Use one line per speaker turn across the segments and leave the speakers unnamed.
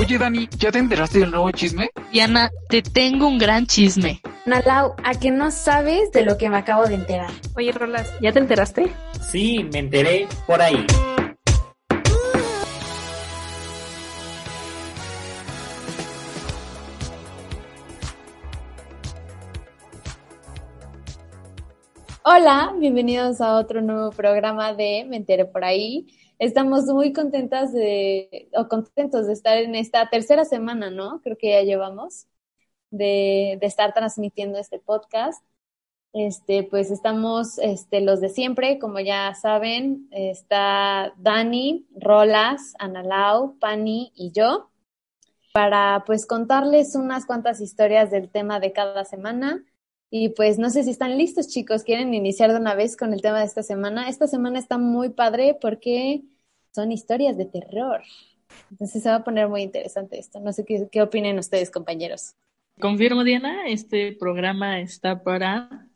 Oye, Dani, ¿ya te enteraste del nuevo chisme?
Diana, te tengo un gran chisme.
Nalau, ¿a que no sabes de lo que me acabo de enterar?
Oye, Rolas, ¿ya te enteraste?
Sí, me enteré por ahí.
Hola, bienvenidos a otro nuevo programa de Me enteré por ahí. Estamos muy contentas de, o contentos de estar en esta tercera semana, ¿no? Creo que ya llevamos de, de estar transmitiendo este podcast. Este, pues estamos este, los de siempre, como ya saben, está Dani, Rolas, Analao, Pani y yo, para pues contarles unas cuantas historias del tema de cada semana y pues no sé si están listos, chicos. ¿Quieren iniciar de una vez con el tema de esta semana? Esta semana está muy padre porque son historias de terror. Entonces se va a poner muy interesante esto. No sé qué, qué opinen ustedes, compañeros.
Confirmo, Diana, este programa está para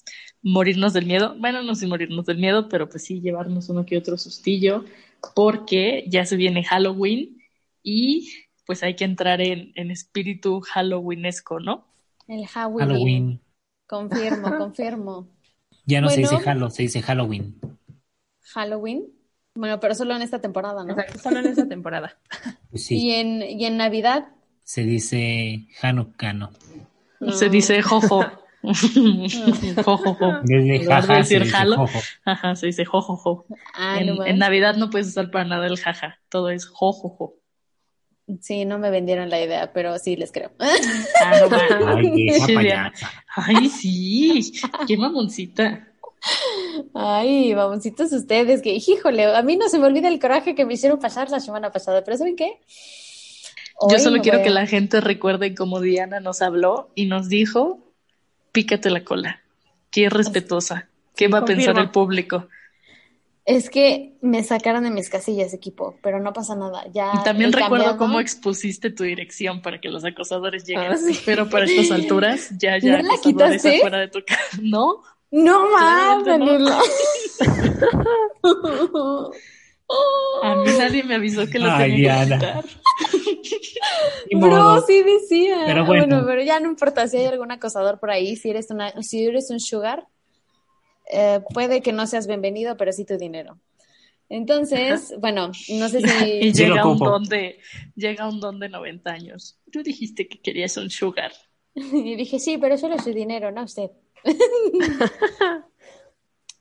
morirnos del miedo. Bueno, no sin morirnos del miedo, pero pues sí llevarnos uno que otro sustillo, porque ya se viene Halloween y pues hay que entrar en, en espíritu halloweenesco, ¿no?
El Halloween.
Halloween.
Confirmo, confirmo.
Ya no se dice Halo, se dice Halloween.
Halloween. Bueno, pero solo en esta temporada, ¿no?
Exacto, solo en esta temporada.
Pues
Y
sí,
en, y en Navidad.
se dice Hanukkah.
Se dice jojo. jojojo.
Desde se dice
jalo.
jojo.
Ajá, se dice jojojo.
Ah,
En,
no.
Navidad no puedes usar para nada el jaja, todo es jojojo.
Sí, no me vendieron la idea, pero sí les creo.
Ah, no.
Ay,
sí, qué mamoncita.
Ay, mamoncitos ustedes, que híjole, a mí no se me olvida el coraje que me hicieron pasar la semana pasada, pero ¿saben qué?
Yo solo quiero que la gente recuerde cómo Diana nos habló y nos dijo, pícate la cola, qué respetuosa, qué va a pensar el público.
Es que me sacaron de mis casillas, equipo, pero no pasa nada. Ya
Y también recuerdo
cambiado.
cómo expusiste tu dirección para que los acosadores lleguen.
Ah, sí.
Pero para estas alturas, ya, ya,
¿No la
acosadores
quitaste?
afuera de tu casa. ¿No?
No más. Danilo.
A mí nadie me avisó que lo
Ay,
tenía que quitar.
Bro, sí decía.
Pero bueno.
pero ya no importa si hay algún acosador por ahí, si eres una, si eres un sugar, eh, puede que no seas bienvenido, pero sí tu dinero. Entonces, bueno, no sé si
llega un don de, llega un don de 90 años. Tú dijiste que querías un sugar.
y dije sí, pero solo su dinero, no usted.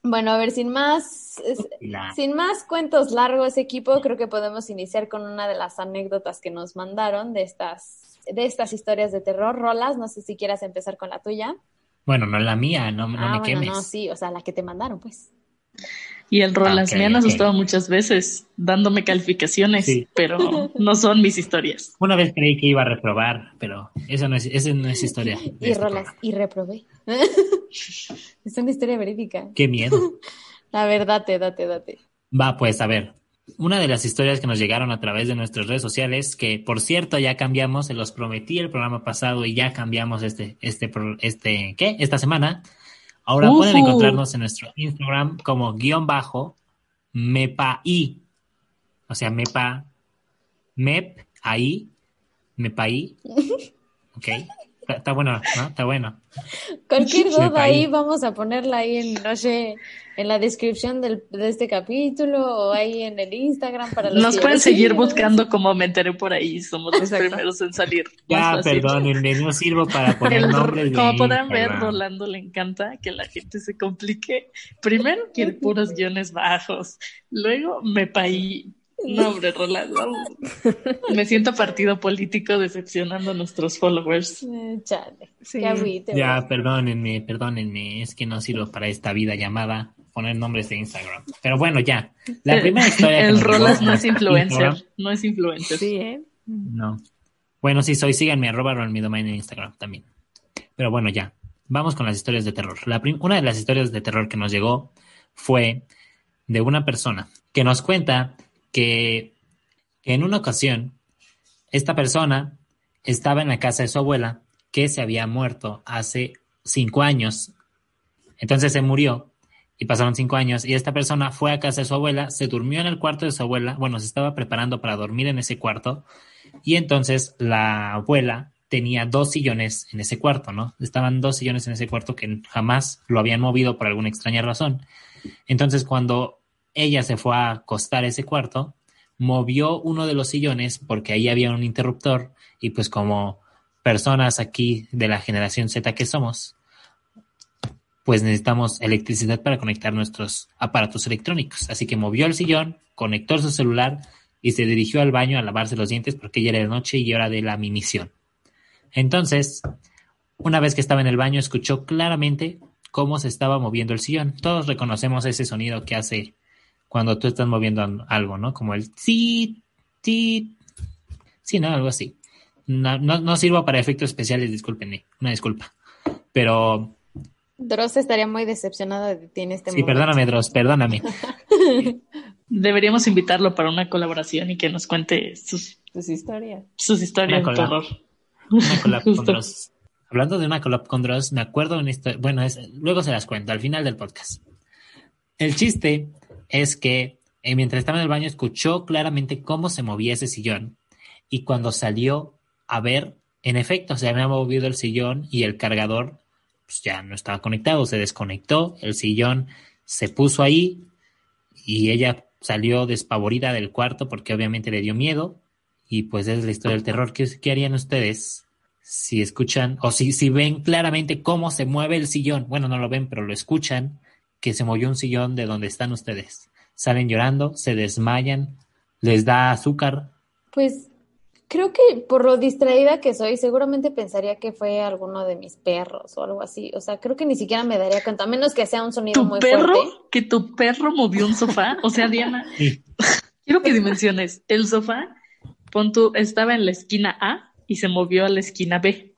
Bueno, a ver, sin más, es- sin más cuentos largos, equipo, creo que podemos iniciar con una de las anécdotas que nos mandaron de estas, de estas historias de terror. Rolas, no sé si quieras empezar con la tuya.
Bueno, no la mía, no, no
ah,
me
bueno,
quemes.
no, sí, o sea, la que te mandaron, pues.
Y el Rolas
Ok,
me han asustado muchas veces, dándome calificaciones,
Sí.
pero no son mis historias.
Una vez creí que iba a reprobar, pero eso no es, esa no es historia.
Y
este
Rolas,
programa.
y reprobé. es una historia verídica.
Qué miedo.
A ver, date, date, date.
Va, pues a ver. Una de las historias que nos llegaron a través de nuestras redes sociales, que por cierto ya cambiamos, se los prometí el programa pasado y ya cambiamos este, este, pro- este, ¿qué? Esta semana. Ahora pueden encontrarnos en nuestro Instagram como guion bajo mepai. O sea, mepa, mep, ahí, mepai. Ok. Está, está bueno, ¿no? Está bueno.
Cualquier duda ahí vamos a ponerla ahí en, no sé, en la descripción del, de este capítulo o ahí en el Instagram para los
Nos pueden seguir
siguen.
buscando como me enteré por ahí, somos los
Exacto.
primeros en salir.
Ya, perdónenme, no sirvo para poner
El-
nombres de
como podrán ver. Rolando le encanta que la gente se complique. Primero quiere puros guiones bajos, luego me paí. No, hombre, Rolando. Me siento partido político decepcionando a nuestros followers.
Eh, chale,
Sí.
qué agüite,
Ya,
güey.
perdónenme, perdónenme, es que no sirvo para esta vida llamada poner nombres de Instagram. Pero bueno, ya. La primera historia que
El
nos llegó
Rolas no es influencer,
Instagram-
no es influencer.
Sí, ¿eh?
No. Bueno, sí soy, síganme, arroba Rolmidomain en Instagram también. Pero bueno, ya. Vamos con las historias de terror. La una de las historias de terror que nos llegó fue de una persona que nos cuenta que en una ocasión esta persona estaba en la casa de su abuela que se había muerto hace cinco años. Entonces se murió y pasaron cinco años y esta persona fue a casa de su abuela, se durmió en el cuarto de su abuela, bueno, se estaba preparando para dormir en ese cuarto, Y entonces la abuela tenía dos sillones en ese cuarto, ¿no? Estaban dos sillones en ese cuarto que jamás lo habían movido por alguna extraña razón. Entonces cuando ella se fue a acostar ese cuarto, movió uno de los sillones porque ahí había un interruptor y pues como personas aquí de la generación Z que somos, pues necesitamos electricidad para conectar nuestros aparatos electrónicos. Así que movió el sillón, conectó su celular y se dirigió al baño a lavarse los dientes porque ya era de noche y hora de la mimisión. Entonces, una vez que estaba en el baño, escuchó claramente cómo se estaba moviendo el sillón. Todos reconocemos ese sonido que hace cuando tú estás moviendo algo, ¿no? Como el tit, tit. Sí, ¿no? Algo así. No, no, no sirvo para efectos especiales, discúlpenme, una disculpa. Pero
Dross estaría muy decepcionado de ti en este
sí,
momento.
perdóname, Dross, perdóname.
Deberíamos invitarlo para una colaboración y que nos cuente sus,
Tus historias.
sus historias de terror.
Una collab con. Dross. Hablando de una collab con Dross, me acuerdo en esto, bueno, es- luego se las cuento al final del podcast. El chiste es que eh, mientras estaba en el baño escuchó claramente cómo se movía ese sillón y cuando salió a ver, en efecto, se había movido el sillón y el cargador pues, ya no estaba conectado, se desconectó, el sillón se puso ahí y ella salió despavorida del cuarto porque obviamente le dio miedo y pues es la historia del terror. ¿Qué, qué harían ustedes si escuchan o si, si ven claramente cómo se mueve el sillón? Bueno, no lo ven, pero lo escuchan, que se movió un sillón de donde están ustedes. Salen llorando, se desmayan, les da azúcar.
Pues creo que por lo distraída que soy, seguramente pensaría que fue alguno de mis perros o algo así. O sea, creo que ni siquiera me daría cuenta, a menos que sea un sonido
¿Tu
muy
perro?
fuerte.
¿Que tu perro movió un sofá? O sea, Diana,
Sí.
quiero que dimensiones. El sofá, pon tú, estaba en la esquina A y se movió a la esquina B.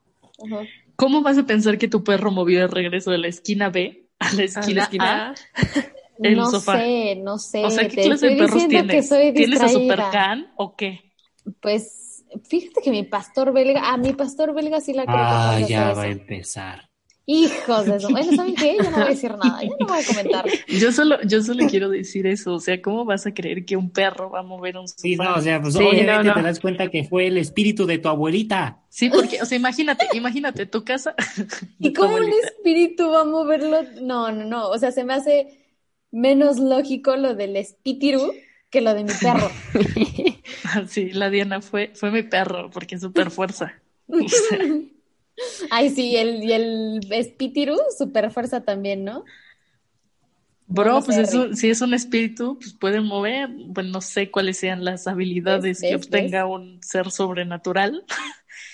¿Cómo vas a pensar que tu perro movió el regreso de la esquina B a la
A
esquina,
esquina.
El
no
sofá.
sé, no sé.
O sea, ¿qué clase de
estoy
perros
diciendo
tienes?
que soy
¿Tienes a. Supercan o qué?
Pues fíjate que mi pastor belga, a mi pastor belga sí la creo
Ah, ya va a empezar.
Hijos de su... Bueno, ¿saben qué? Yo no voy a decir nada, yo no voy a comentar.
Yo solo, yo solo quiero decir eso. O sea, ¿cómo vas a creer que un perro va a mover un sofá?
Sí, no, o sea, pues
Sí,
obviamente
no, no.
te das cuenta que fue el espíritu de tu abuelita.
Sí, porque, o sea, imagínate, imagínate tu casa.
¿Y cómo un espíritu va a moverlo? No, no, no. O sea, se me hace menos lógico lo del espíritu que lo de mi perro.
Sí, la Diana fue, fue mi perro, porque es súper fuerza. O sea,
Ay, sí, el, y el espíritu, super fuerza también, ¿no?
bro,
No
pues eso, si es un espíritu, pues puede mover. Bueno, no sé cuáles sean las habilidades
¿Ves?
que
¿Ves?
obtenga un ser sobrenatural,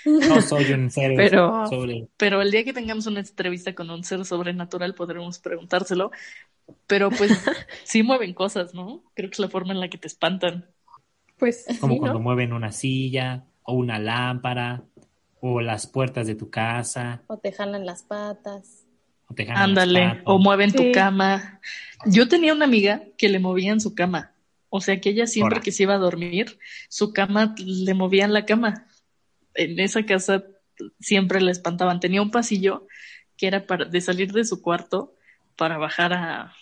No soy un ser
Pero-
sobre.
pero el día que tengamos una entrevista con un ser sobrenatural podremos preguntárselo. Pero pues sí mueven cosas, ¿no? Creo que es la forma en la que te espantan.
Pues
Como
sí,
cuando
¿no?
mueven una silla o una lámpara o las puertas de tu casa
O te jalan las patas.
o te jalan las
Ándale,
patas.
o mueven tu cama. Yo tenía una amiga que le movían su cama. O sea que ella siempre que se iba a dormir, su cama le movían la cama. En esa casa siempre la espantaban. Tenía un pasillo que era para de salir de su cuarto para bajar a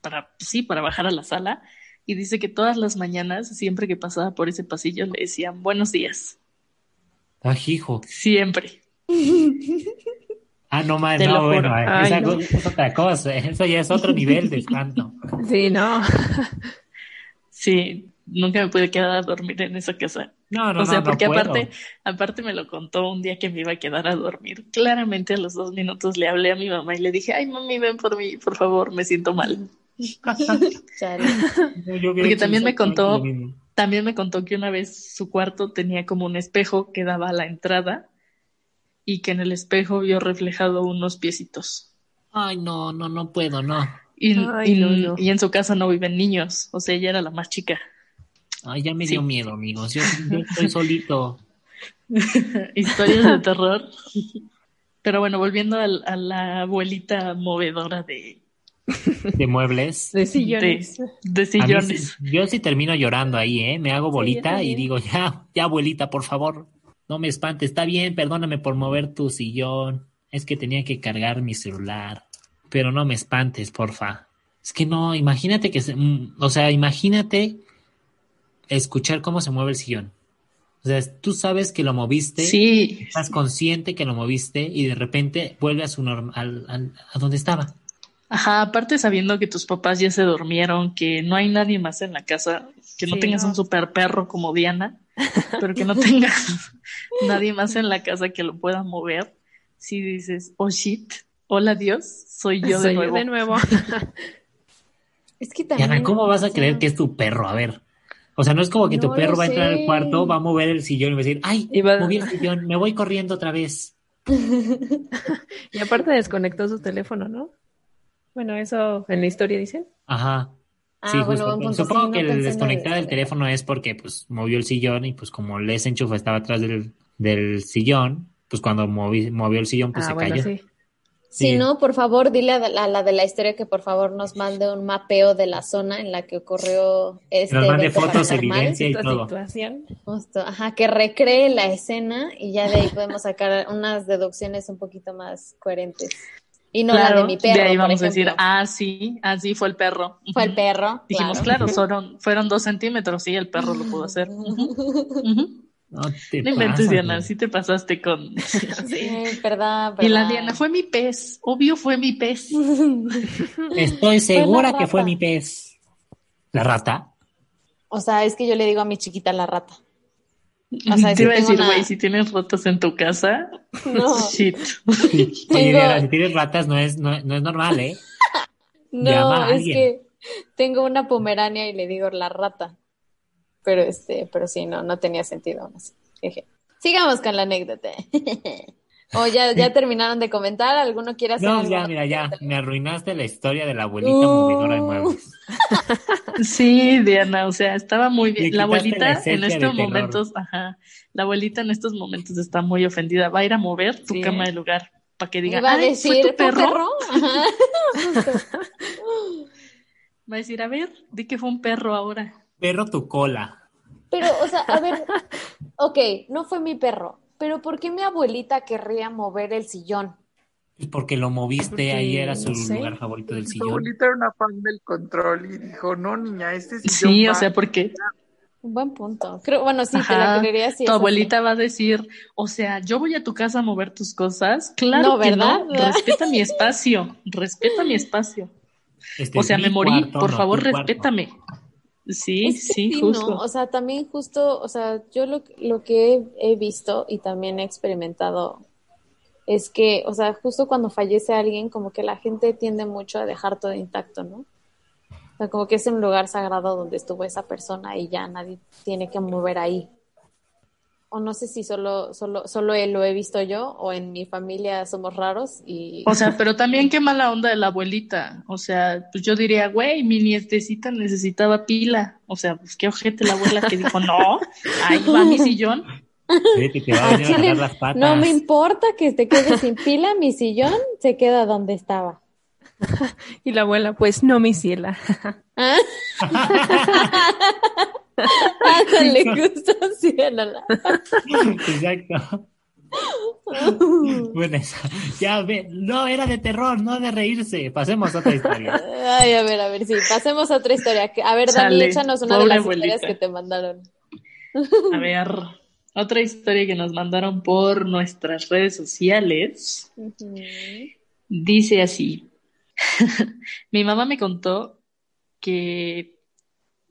para sí, para bajar a la sala y dice que todas las mañanas, siempre que pasaba por ese pasillo le decían buenos días,
Ay, hijo.
siempre.
Ah, no más, no,
juro.
bueno,
Ay,
esa
no.
es otra cosa. Eso ya es otro nivel de espanto.
Sí, no.
Sí, nunca me pude quedar a dormir en esa casa.
No, no,
o sea,
no, no
porque
puedo.
aparte, aparte me lo contó un día que me iba a quedar a dormir. Claramente a los dos minutos le hablé a mi mamá y le dije, ay mami, ven por mí, por favor, me siento mal. Porque también me contó-
lo mismo.
También me contó que una vez su cuarto tenía como un espejo que daba a la entrada y que en el espejo vio reflejado unos piecitos.
Ay, no, no, no puedo, no.
Y,
Ay,
y-
no, no.
y en su casa no viven niños, o sea, ella era la más chica.
Ay, ya me
Sí.
dio miedo, amigos. Yo, yo estoy solito.
Historias de terror. Pero bueno, volviendo al- a, la abuelita movedora de,
De muebles.
De sillones.
de
A
sillones.
yo sí termino llorando ahí, ¿eh? Me hago bolita y digo, ya, ya, abuelita, por favor, no me espantes. Está bien, perdóname por mover tu sillón. Es que tenía que cargar mi celular. Pero no me espantes, porfa. Es que no, imagínate que, se- mm, o sea, imagínate escuchar cómo se mueve el sillón. O sea, tú sabes que lo moviste,
Sí,
estás consciente que lo moviste y de repente vuelve a su norm- al, al- a donde estaba.
Ajá, aparte sabiendo que tus papás ya se durmieron, que no hay nadie más en la casa, que no
Sí,
tengas
no.
un super perro como Diana, pero que no tengas nadie más en la casa que lo pueda mover, si dices, oh shit, hola Dios, soy yo de nuevo.
de nuevo.
Es que también.
Diana, ¿cómo vas a creer que es tu perro? A ver. O sea, no es como que tu
No
perro va a entrar al cuarto, va a mover el sillón y va a decir, ay,
Y va-
moví el sillón, me voy corriendo otra vez.
Y aparte desconectó su teléfono, ¿no? Bueno, eso en la historia dicen.
Ajá.
Ah,
Sí,
bueno,
justo.
punto.
Supongo
Sí,
que
no
el desconectar
de-
del teléfono es porque pues movió el sillón y pues como el desenchufe estaba atrás del, del sillón, pues cuando moví- movió el sillón pues
ah,
se
bueno,
cayó.
sí.
Si
Sí.
no, por favor, dile a la, a la de la historia que por favor nos mande un mapeo de la zona en la que ocurrió este
nos mande
evento
fotos,
paranormal.
evidencia y
Esta
todo.
situación.
Justo, ajá, que recree la escena y ya de ahí podemos sacar unas deducciones un poquito más coherentes. Y no la de mi perro.
de ahí
por
vamos a decir, ah, sí, así fue el perro.
Fue el perro.
Dijimos, claro, fueron, fueron dos centímetros, sí, el perro lo pudo hacer.
No te
No inventes,
pasas,
Diana, sí te pasaste con...
Sí, verdad,
Y la. Diana, fue mi pez, obvio fue mi pez.
Estoy segura que fue mi pez. ¿La rata?
O sea, es que yo le digo a mi chiquita la rata. O sea,
te iba a decir,
una-
güey, si tienes ratas en tu casa,
No,
shit.
Oye,
Tengo-
Diana, si tienes ratas no es, no, no es normal, ¿eh? Llama
no,
a
es
alguien.
que tengo una pomerania y le digo la rata. Pero este, pero sí, no, no tenía sentido aún así. Sigamos con la anécdota. o ya, ya terminaron de comentar, ¿alguno quiere hacer
No, ya, mira, ya. Me arruinaste la historia de la abuelita
Uh.
movedora de muebles.
Sí, Diana, o sea, estaba muy bien. La abuelita en estos momentos, ajá, la abuelita en estos momentos está muy ofendida. Va a ir a mover tu
Sí,
cama de lugar para que diga,
a
"Ay,
decir,
¿fue tu perro?
Ajá. Justo.
Va a decir, a ver, di que fue un perro ahora.
Perro tu cola.
Pero, o sea, a ver, ok, no fue mi perro, pero ¿por qué mi abuelita querría mover el sillón?
Pues porque lo moviste,
Porque,
ahí era su
no sé.
lugar favorito del
Tu
sillón.
abuelita era una fan del control y dijo, no, niña, este sillón
Sí, o
va".
sea, porque
Un buen punto. Creo, bueno, sí, te la creería si
tu
así.
abuelita va a decir, o sea, yo voy a tu casa a mover tus cosas. Claro
No,
que
¿verdad?
no. Respeta mi espacio. Respeta mi espacio.
Este
O sea,
mi
me morí.
cuarto,
Por
no
favor,
cuarto.
Sí,
Es que
sí,
sí,
justo.
¿no? O sea, también justo, o sea, yo lo, lo que he, he visto y también he experimentado es que, o sea, justo cuando fallece alguien, como que la gente tiende mucho a dejar todo intacto, ¿no? O sea, como que es un lugar sagrado donde estuvo esa persona y ya nadie tiene que mover ahí. O no sé si solo, solo, solo él lo he visto yo o en mi familia somos raros y...
O sea, pero también qué mala onda de la abuelita. O sea, pues yo diría, güey, mi nietecita necesitaba pila. O sea, pues qué ojete la abuela que dijo, no, ahí va mi sillón.
Sí, que te va a venir las patas.
no me importa que te quedes sin pila, mi sillón se queda donde estaba.
Y la abuela, pues no, mi ciela.
¿Ah? Ándale, justo
Exacto. Bueno, esa- ya ve, no, era de terror, no de reírse. Pasemos a otra historia.
Ay, a ver, a ver, sí, pasemos a otra historia. A ver, Dani,
Chale,
échanos una de las
abuelita.
historias que te mandaron.
A ver, otra historia que nos mandaron por nuestras redes sociales. Dice así. Mi mamá me contó que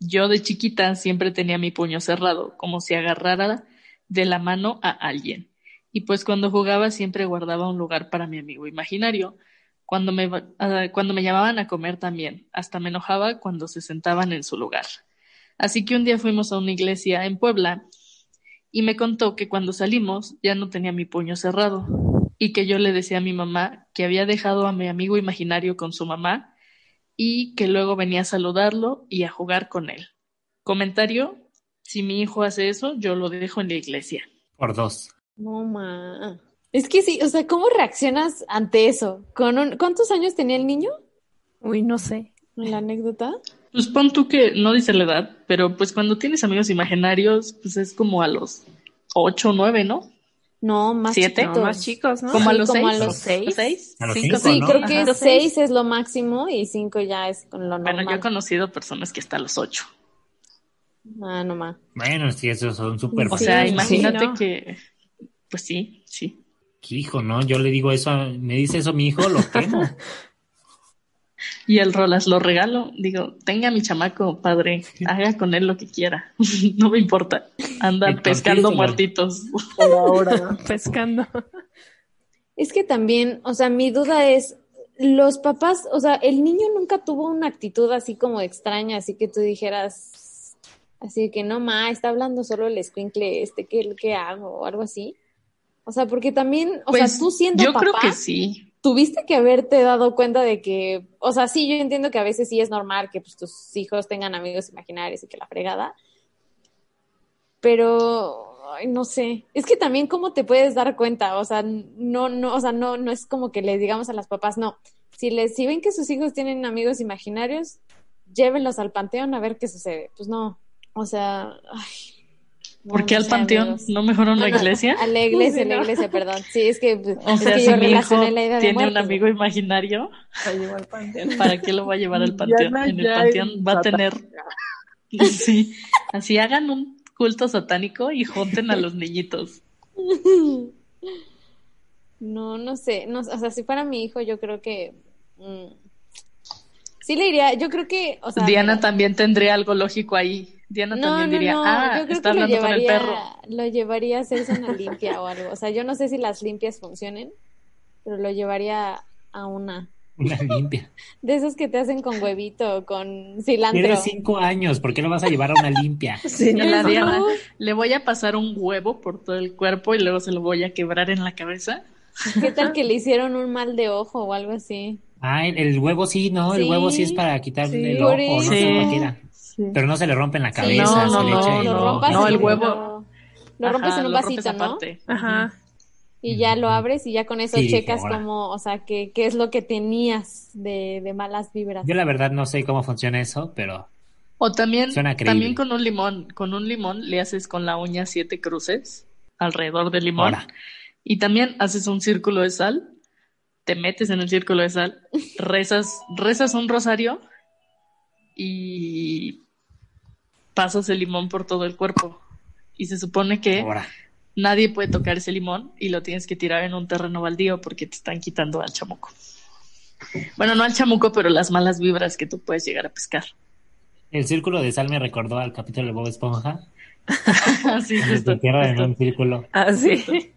yo de chiquita siempre tenía mi puño cerrado, como si agarrara de la mano a alguien. Y pues cuando jugaba siempre guardaba un lugar para mi amigo imaginario. Cuando me, ah, cuando me llamaban a comer también, hasta me enojaba cuando se sentaban en su lugar. Así que un día fuimos a una iglesia en Puebla y me contó que cuando salimos ya no tenía mi puño cerrado y que yo le decía a mi mamá que había dejado a mi amigo imaginario con su mamá y que luego venía a saludarlo y a jugar con él. Comentario, si mi hijo hace eso, yo lo dejo en la iglesia.
Por dos.
No, ma. Es que sí, o sea, ¿cómo reaccionas ante eso? ¿Con un... ¿Cuántos años tenía el niño
Uy, no sé.
la anécdota?
Pues pon tú que no dice la edad, pero pues cuando tienes amigos imaginarios, pues es como a los ocho o nueve, ¿no?
No, más
¿Siete?
No,
chiquitos.
más chicos, ¿no?
Como a los
como a
seis.
los
¿A los
seis.
seis?
A los
Cinco,
Sí,
¿no?
creo que
Ajá.
seis es lo máximo y cinco ya es con lo
Bueno,
normal.
yo he conocido personas que hasta los ocho.
Ah, no más.
Bueno, sí, esos son súper
O sea,
sí,
imagínate
¿no?
que, pues sí, sí.
Qué hijo, ¿no? Yo le digo eso, a- me dice eso mi hijo, lo quemo.
Y el Rolas lo regalo. Digo, tenga mi chamaco, padre, haga con él lo que quiera. no me importa. Anda
El
pescando muertitos.
Por ahora.
Pescando.
Es que también, o sea, mi duda es, los papás, o sea, el niño nunca tuvo una actitud así como extraña, así que tú dijeras, así que no, ma, está hablando solo el escuincle este, ¿qué, qué hago? O algo así. O sea, porque también, o
Pues,
sea, tú siendo
yo
papá,
creo que sí.
tuviste que haberte dado cuenta de que, o sea, sí, yo entiendo que a veces sí es normal que pues, tus hijos tengan amigos imaginarios y que la fregada, pero, ay, no sé, es que también cómo te puedes dar cuenta, o sea, no, no, o sea, no, no es como que les digamos a las papás, no, si les, si ven que sus hijos tienen amigos imaginarios, llévenlos al panteón a ver qué sucede, pues no, o sea, ay, no,
¿Por qué
no
al panteón?
amigos.
¿No mejor a una
No, no,
iglesia?
A la iglesia, a la iglesia, perdón. Sí, es que, pues,
O
es
sea,
que
si
yo
mi hijo
relacioné la idea de
tiene un amigo imaginario,
La llevo al panteón.
¿para qué lo va a llevar al panteón? En el panteón va a tener... Sí, así hagan un culto satánico y junten a los niñitos.
No, no sé, no, o sea, si fuera mi hijo, yo creo que mm, sí le iría, yo creo que, o sea,
Diana
mira,
también tendría algo lógico ahí. Diana
no,
también
no,
diría, ah,
yo creo
está
que
hablando con el perro.
lo llevaría a hacerse una limpia o algo, o sea, yo no sé si las limpias funcionen, pero lo llevaría a una
Una limpia.
de esas que te hacen con huevito con cilantro.
Tienes cinco años, ¿por qué lo vas a llevar a una limpia?
Sí, no,
La. Diana, le voy a pasar un huevo por todo el cuerpo y luego se lo voy a quebrar en la cabeza.
¿Qué tal que le hicieron un mal de ojo o algo así?
Ah, el, el huevo sí, ¿no? El
Sí.
huevo sí es para quitarle
Sí,
el ojo, no sé cualquiera. Pero no se le rompe en la
Sí,
cabeza,
No,
se
no,
le
no,
echa el-
lo
no,
rompas
no, el huevo-
Lo, lo rompes
Ajá,
en un vasito, ¿no?
aparte.
Ajá.
Y ya lo abres y ya con eso
Sí,
checas
ahora.
como, o sea, qué, qué es lo que tenías de, de malas vibras.
Yo la verdad no sé cómo funciona eso, pero
O también,
Suena
también con un limón, con un limón le haces con la uña siete cruces alrededor del limón
ahora.
y también haces un círculo de sal, te metes en el círculo de sal, rezas, rezas un rosario y pasas el limón por todo el cuerpo. Y se supone que
Ahora.
Nadie puede tocar ese limón y lo tienes que tirar en un terreno baldío porque te están quitando al chamuco. Bueno, no al chamuco, pero las malas vibras que tú puedes llegar a pescar.
El círculo de sal me recordó al capítulo de Bob Esponja.
Justo,
se cierra en un círculo.
Ah, sí.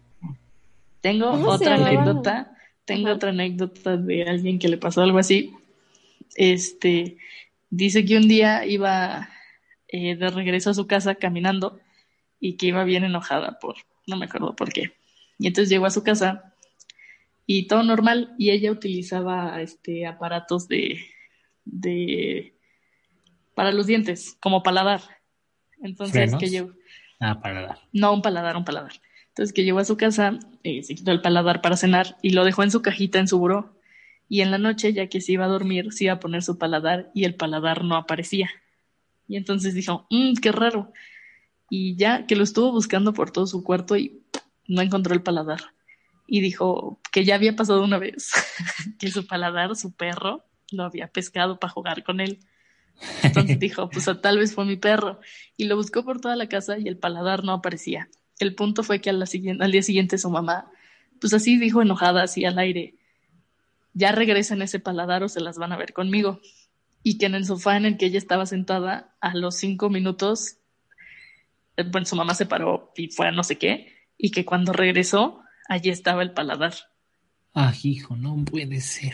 Tengo
¿Cómo se
otra anécdota. Tengo otra anécdota de alguien que le pasó algo así. Este dice que un día iba eh, de regreso a su casa caminando y que iba bien enojada por, no me acuerdo por qué. Y entonces llegó a su casa y todo normal y ella utilizaba este aparatos de, de para los dientes, como paladar. Entonces
¿Frenos?
que llegó,
Ah, para dar.
no, un paladar, un paladar. Entonces que llegó a su casa, eh, se quitó el paladar para cenar y lo dejó en su cajita en su buró. Y en la noche, ya que se iba a dormir, se iba a poner su paladar y el paladar no aparecía. Y entonces dijo, mmm, qué raro. Y ya que lo estuvo buscando por todo su cuarto y no encontró el paladar. Y dijo que ya había pasado una vez, que su paladar, su perro, lo había pescado para jugar con él. Entonces dijo, pues tal vez fue mi perro. Y lo buscó por toda la casa y el paladar no aparecía. El punto fue que al, al día siguiente su mamá, pues así dijo enojada, así al aire, ya regresen ese paladar o se las van a ver conmigo. Y que en el sofá en el que ella estaba sentada, a los cinco minutos, bueno, su mamá se paró y fue a no sé qué, y que cuando regresó, allí estaba el paladar.
Ah, hijo, no puede ser.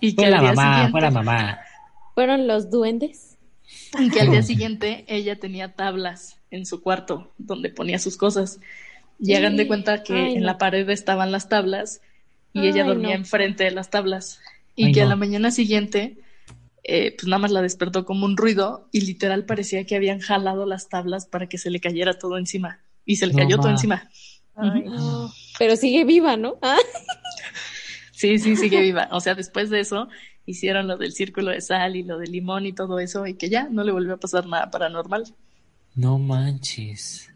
Y que
Fue la mamá, fue la mamá.
¿Fueron los duendes?
Y que al día siguiente ella tenía tablas en su cuarto donde ponía sus cosas. Y hagan de cuenta que
Ay,
en
no.
la pared estaban las tablas y ella dormía
no.
enfrente de las tablas. Y
Ay,
que a la mañana siguiente, eh, pues nada más la despertó como un ruido y literal parecía que habían jalado las tablas para que se le cayera todo encima. Y se le
No
cayó todo
ma.
encima.
Ay,
Ujú.
No. Pero sigue viva, ¿no? Ah,
Sí, sí, sigue viva. O sea, después de eso hicieron lo del círculo de sal y lo del limón y todo eso y que ya no le volvió a pasar nada paranormal.
No manches.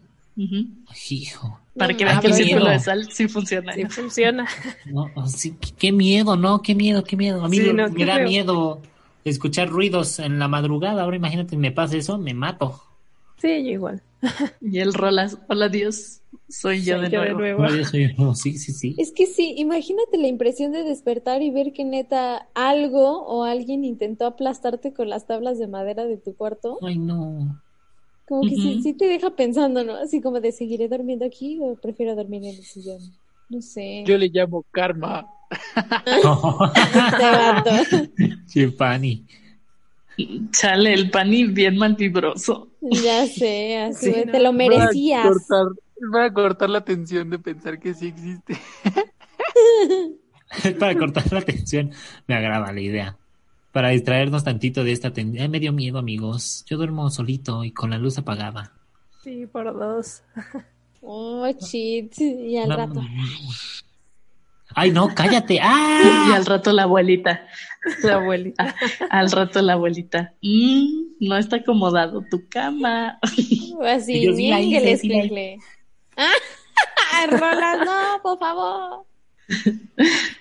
Hijo.
Para
No
que vean
mames.
que el círculo
miedo.
de sal sí funciona.
sí funciona.
No, sí, qué, miedo, no, qué miedo, qué miedo. A mí
Sí,
lo-
no,
me da
feo.
miedo. Escuchar ruidos en la madrugada. Ahora imagínate, me pasa eso, me mato.
Sí, yo igual.
Y el Rolas, hola Dios, soy yo,
Soy
de, nuevo.
Yo soy- no, sí, sí, sí.
Es que sí, imagínate la impresión de despertar y ver que neta algo o alguien intentó aplastarte con las tablas de madera de tu cuarto.
Ay, no.
Como que sí,
Ujú.
sí te deja pensando, ¿no? Así como de seguiré durmiendo aquí o prefiero dormir en el sillón. No sé.
Yo le llamo karma.
Este vato.
Chipani.
Chale, el pani bien mal vibroso.
Ya sé, así
Sí, no.
te lo
Voy a
merecías.
cortar, voy a cortar la tensión de pensar que sí existe.
Para cortar la tensión, me agrada la idea. Para distraernos tantito de esta tensión. me dio miedo, amigos. Yo duermo solito y con la luz apagada.
Sí, por dos.
Oh, shit. Y al
No,
rato.
Ay, no, cállate.
Y
¡Ah!
al rato la abuelita.
La abuelita.
Al rato la abuelita. "Mm, no está acomodado tu cama.
Así,
Y yo sí la hice.
escuincle. ¡Ah! Rolas, no, por favor.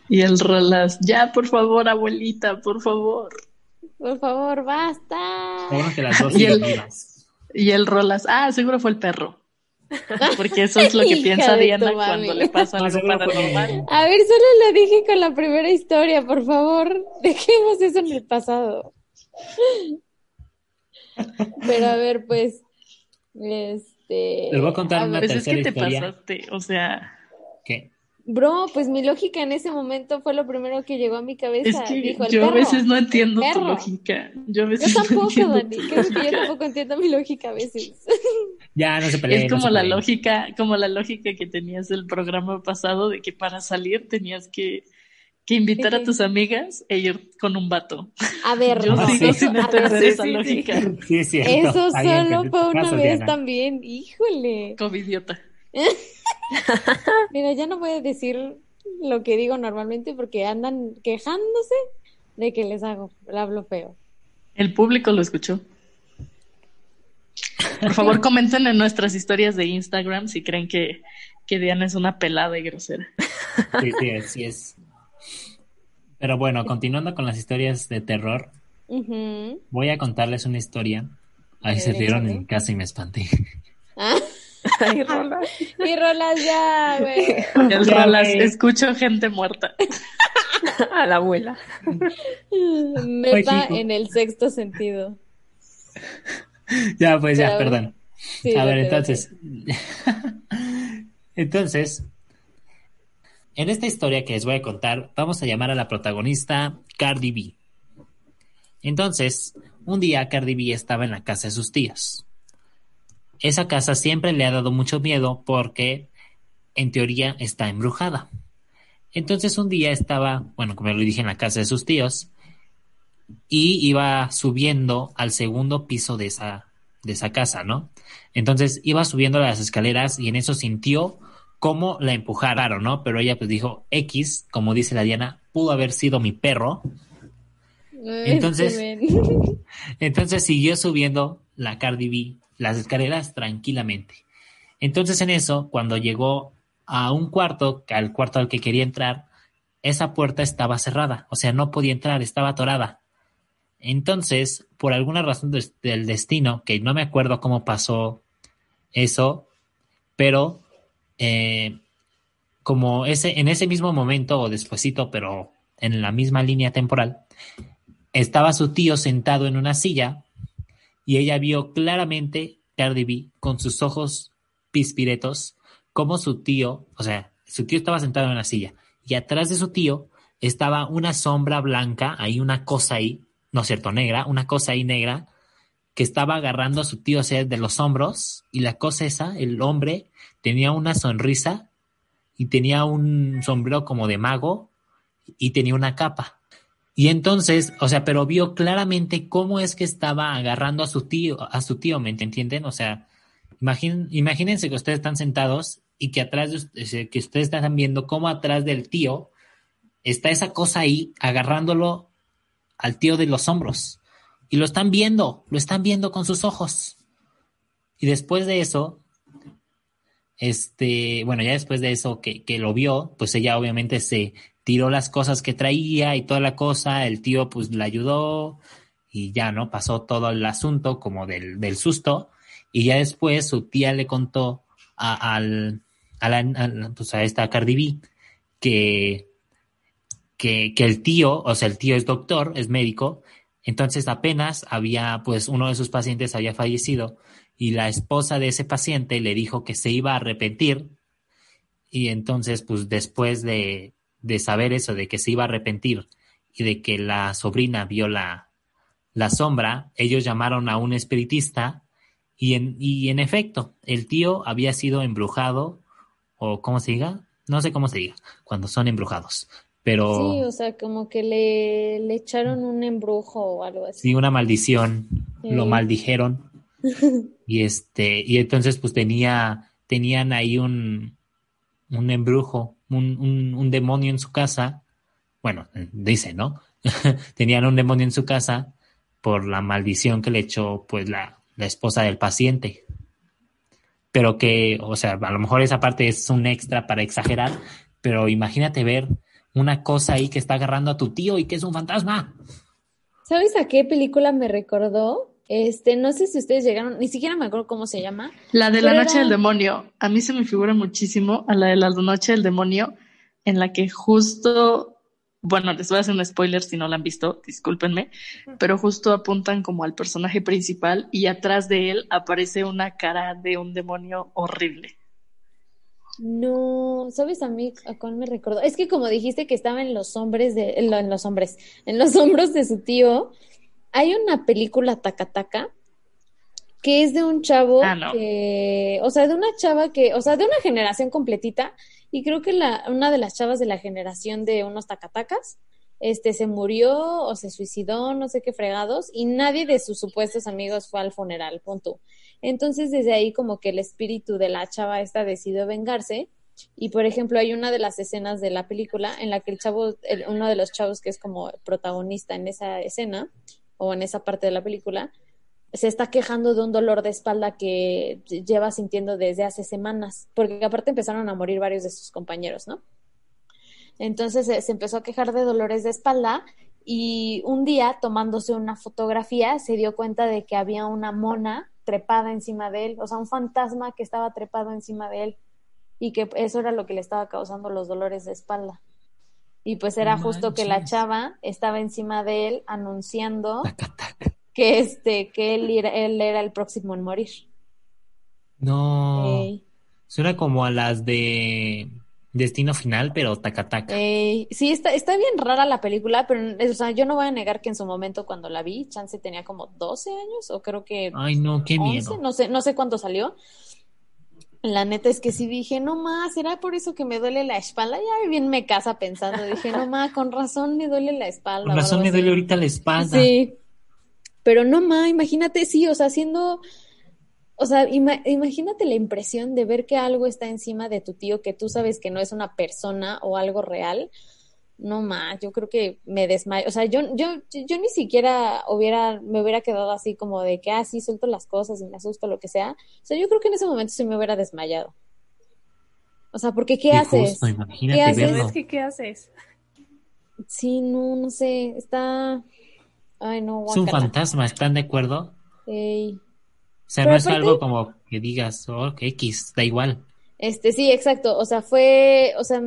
Y el Rolas, ya, por favor, abuelita, por favor.
Por favor, basta.
Bueno, que las dos
Y el-. Y el Rolas, ah, seguro fue el perro. Porque eso es lo que piensa Diana cuando le pasa algo paranormal.
A ver, solo lo dije con la primera historia, por favor. Dejemos eso en el pasado. Pero a ver, pues, este...
Les voy a contar
a
una
ver,
Pues es que
tercera
te
historia.
pasaste, o sea,
¿Qué?
Bro, pues mi lógica en ese momento fue lo primero que llegó a mi
es
cabeza.
que
Dijo, el
yo a
perro.
veces no entiendo tu lógica. Yo a
Yo
veces no
tampoco,
entiendo
Dani. Creo que yo tampoco entiendo mi lógica a veces.
Ya, no se peleen.
Es
no
como
se
la
peleen.
lógica, como la lógica que tenías del programa pasado de que para salir tenías que, que invitar a tus amigas e ir con un vato.
A ver,
Yo
no,
sigo
sí.
sin
a
entender esa
sí, sí,
lógica.
Sí, es cierto.
Eso solo fue una vez
Diana.
también. Híjole.
Covidiota.
Mira, ya no voy a decir lo que digo normalmente porque andan quejándose de que les hago, le hablo feo.
El público lo escuchó. Por favor, comenten en nuestras historias de Instagram si creen que, que Diana es una pelada y grosera.
Sí, sí, así es. Pero bueno, continuando con las historias de terror, voy a contarles una historia. Ahí se
échale.
en casa y me espanté.
Ah,
Ay, Rola.
y rolas ya, güey.
El
Ya,
Rolas, escucho gente muerta.
A la abuela.
Neta
chico.
en el sexto sentido.
Ya, pues ya,
Pero-
perdón.
Sí,
A ver, entonces. entonces, en esta historia que les voy a contar, vamos a llamar a la protagonista Cardi B. Entonces, un día Cardi B estaba en la casa de sus tíos. Esa casa siempre le ha dado mucho miedo porque, en teoría, está embrujada. Entonces, un día estaba, bueno, como lo dije, en la casa de sus tíos y iba subiendo al segundo piso de esa, de esa casa, ¿no? Entonces iba subiendo las escaleras y en eso sintió cómo la empujaron, ¿no? Pero ella pues dijo, X, como dice la Diana, pudo haber sido mi perro. Entonces-. Entonces siguió subiendo la Cardi B las escaleras tranquilamente. Entonces en eso, cuando llegó a un cuarto, al cuarto al que quería entrar, esa puerta estaba cerrada, o sea, no podía entrar, estaba atorada. Entonces, por alguna razón del destino, que no me acuerdo cómo pasó eso, pero eh, como ese, en ese mismo momento o despuesito, pero en la misma línea temporal, estaba su tío sentado en una silla y ella vio claramente Cardi B con sus ojos pispiretos como su tío, o sea, su tío estaba sentado en una silla y atrás de su tío estaba una sombra blanca, ahí una cosa ahí, no es cierto, negra, una cosa ahí negra que estaba agarrando a su tío o sea, de los hombros y la cosa esa, el hombre tenía una sonrisa y tenía un sombrero como de mago y tenía una capa. Y entonces, o sea, pero vio claramente cómo es que estaba agarrando a su tío, a su tío, ¿me entienden? O sea, imagínense que ustedes están sentados y que atrás de ustedes, que ustedes están viendo cómo atrás del tío está esa cosa ahí agarrándolo al tío de los hombros. Y lo están viendo, lo están viendo con sus ojos. Y después de eso, este, bueno, ya después de eso que, que lo vio, pues ella obviamente se tiró las cosas que traía y toda la cosa, el tío pues le ayudó y ya, ¿no? Pasó todo el asunto como del, del susto y ya después su tía le contó a, al, a, la, pues a esta Cardi B que, que, que el tío, o sea, el tío es doctor, es médico, entonces apenas había, pues uno de sus pacientes había fallecido y la esposa de ese paciente le dijo que se iba a arrepentir y entonces, pues después de, de saber eso, de que se iba a arrepentir y de que la sobrina vio la, la sombra, ellos llamaron a un espiritista y en, y en efecto, el tío había sido embrujado, o ¿cómo se diga? No sé cómo se diga, cuando son embrujados, pero...
Sí, o sea, como que le, le echaron un embrujo o algo así.
Sí, una maldición,
Sí.
lo maldijeron. y este, y entonces pues tenía, tenían ahí un, un embrujo, un, un, un demonio en su casa. Bueno, dice, ¿no? tenían un demonio en su casa por la maldición que le echó pues la, la esposa del paciente. Pero que, o sea, a lo mejor esa parte es un extra para exagerar, pero imagínate ver una cosa ahí que está agarrando a tu tío y que es un fantasma.
¿Sabes a qué película me recordó? Este, no sé si ustedes llegaron, ni siquiera me acuerdo cómo se llama.
La de la noche
era-
del demonio. A mí se me figura muchísimo a la de la noche del demonio, en la que justo, bueno, les voy a hacer un spoiler si no la han visto, discúlpenme, pero justo apuntan como al personaje principal y atrás de él aparece una cara de un demonio horrible.
No, ¿sabes a mí a cuál me recordó? Es que como dijiste que estaba en los hombres de, en, lo- en los hombres, en los hombros de su tío, hay una película Takataka que es de un chavo
Ah, no.
que, o sea, de una chava que, o sea, de una generación completita, y creo que la, una de las chavas de la generación de unos Takatakas, este, se murió o se suicidó, no sé qué fregados, y nadie de sus supuestos amigos fue al funeral, punto. Entonces, desde ahí como que el espíritu de la chava esta decidió vengarse. Y por ejemplo, hay una de las escenas de la película en la que el chavo, el- uno de los chavos que es como protagonista en esa escena o en esa parte de la película, se está quejando de un dolor de espalda que lleva sintiendo desde hace semanas, porque aparte empezaron a morir varios de sus compañeros, ¿no? Entonces se, se empezó a quejar de dolores de espalda y un día tomándose una fotografía se dio cuenta de que había una mona trepada encima de él, o sea, un fantasma que estaba trepado encima de él y que eso era lo que le estaba causando los dolores de espalda. Y pues era
No
justo que la chava estaba encima de él anunciando
Taca, taca.
que este que él era, él era el próximo en morir.
No.
Ey,
Suena como a las de Destino Final, pero taca taca.
Sí, está, está bien rara la película, pero o sea, yo no voy a negar que en su momento cuando la vi, Chance tenía como 12 años o creo que
Ay, no, qué
11,
miedo.
no sé, no sé cuándo salió. La neta es que sí dije, no más, será por eso que me duele la espalda. Ya bien me casa pensando, dije, no más, con razón me duele la espalda.
Con razón me duele ahorita la espalda.
Sí, pero no más, imagínate, sí, o sea, haciendo, o sea, ima- imagínate la impresión de ver que algo está encima de tu tío que tú sabes que no es una persona o algo real. No más, yo creo que me desmayo, o sea, yo, yo, yo ni siquiera hubiera, me hubiera quedado así como de que, ah, sí, suelto las cosas y me asusto, lo que sea. O sea, yo creo que en ese momento sí me hubiera desmayado. O sea, porque ¿qué
Qué
haces?
justo, imagínate
¿Qué haces?
Pero
verlo.
es que, ¿qué haces?
Sí, no, no sé, está... Ay, no,
Es un fantasma, ¿están de acuerdo?
Ey.
O sea,
Pero
no es
aparte-
algo como que digas, oh, X, da igual.
Este, sí, exacto. O sea, fue, o sea,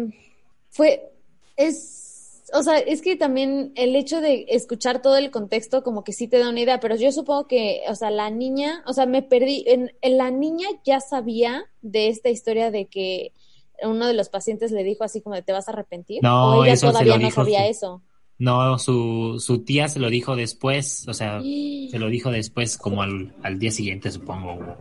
fue, es, o sea, es que también el hecho de escuchar todo el contexto como que sí te da una idea, pero yo supongo que, o sea, la niña, o sea, me perdí, en, en la niña ya sabía de esta historia de que uno de los pacientes le dijo así como de te vas a arrepentir,
No,
o ella
eso
todavía no
dijo
sabía eso.
No, su, su tía se lo dijo después, o sea, se lo dijo después como al, al día siguiente, supongo, o,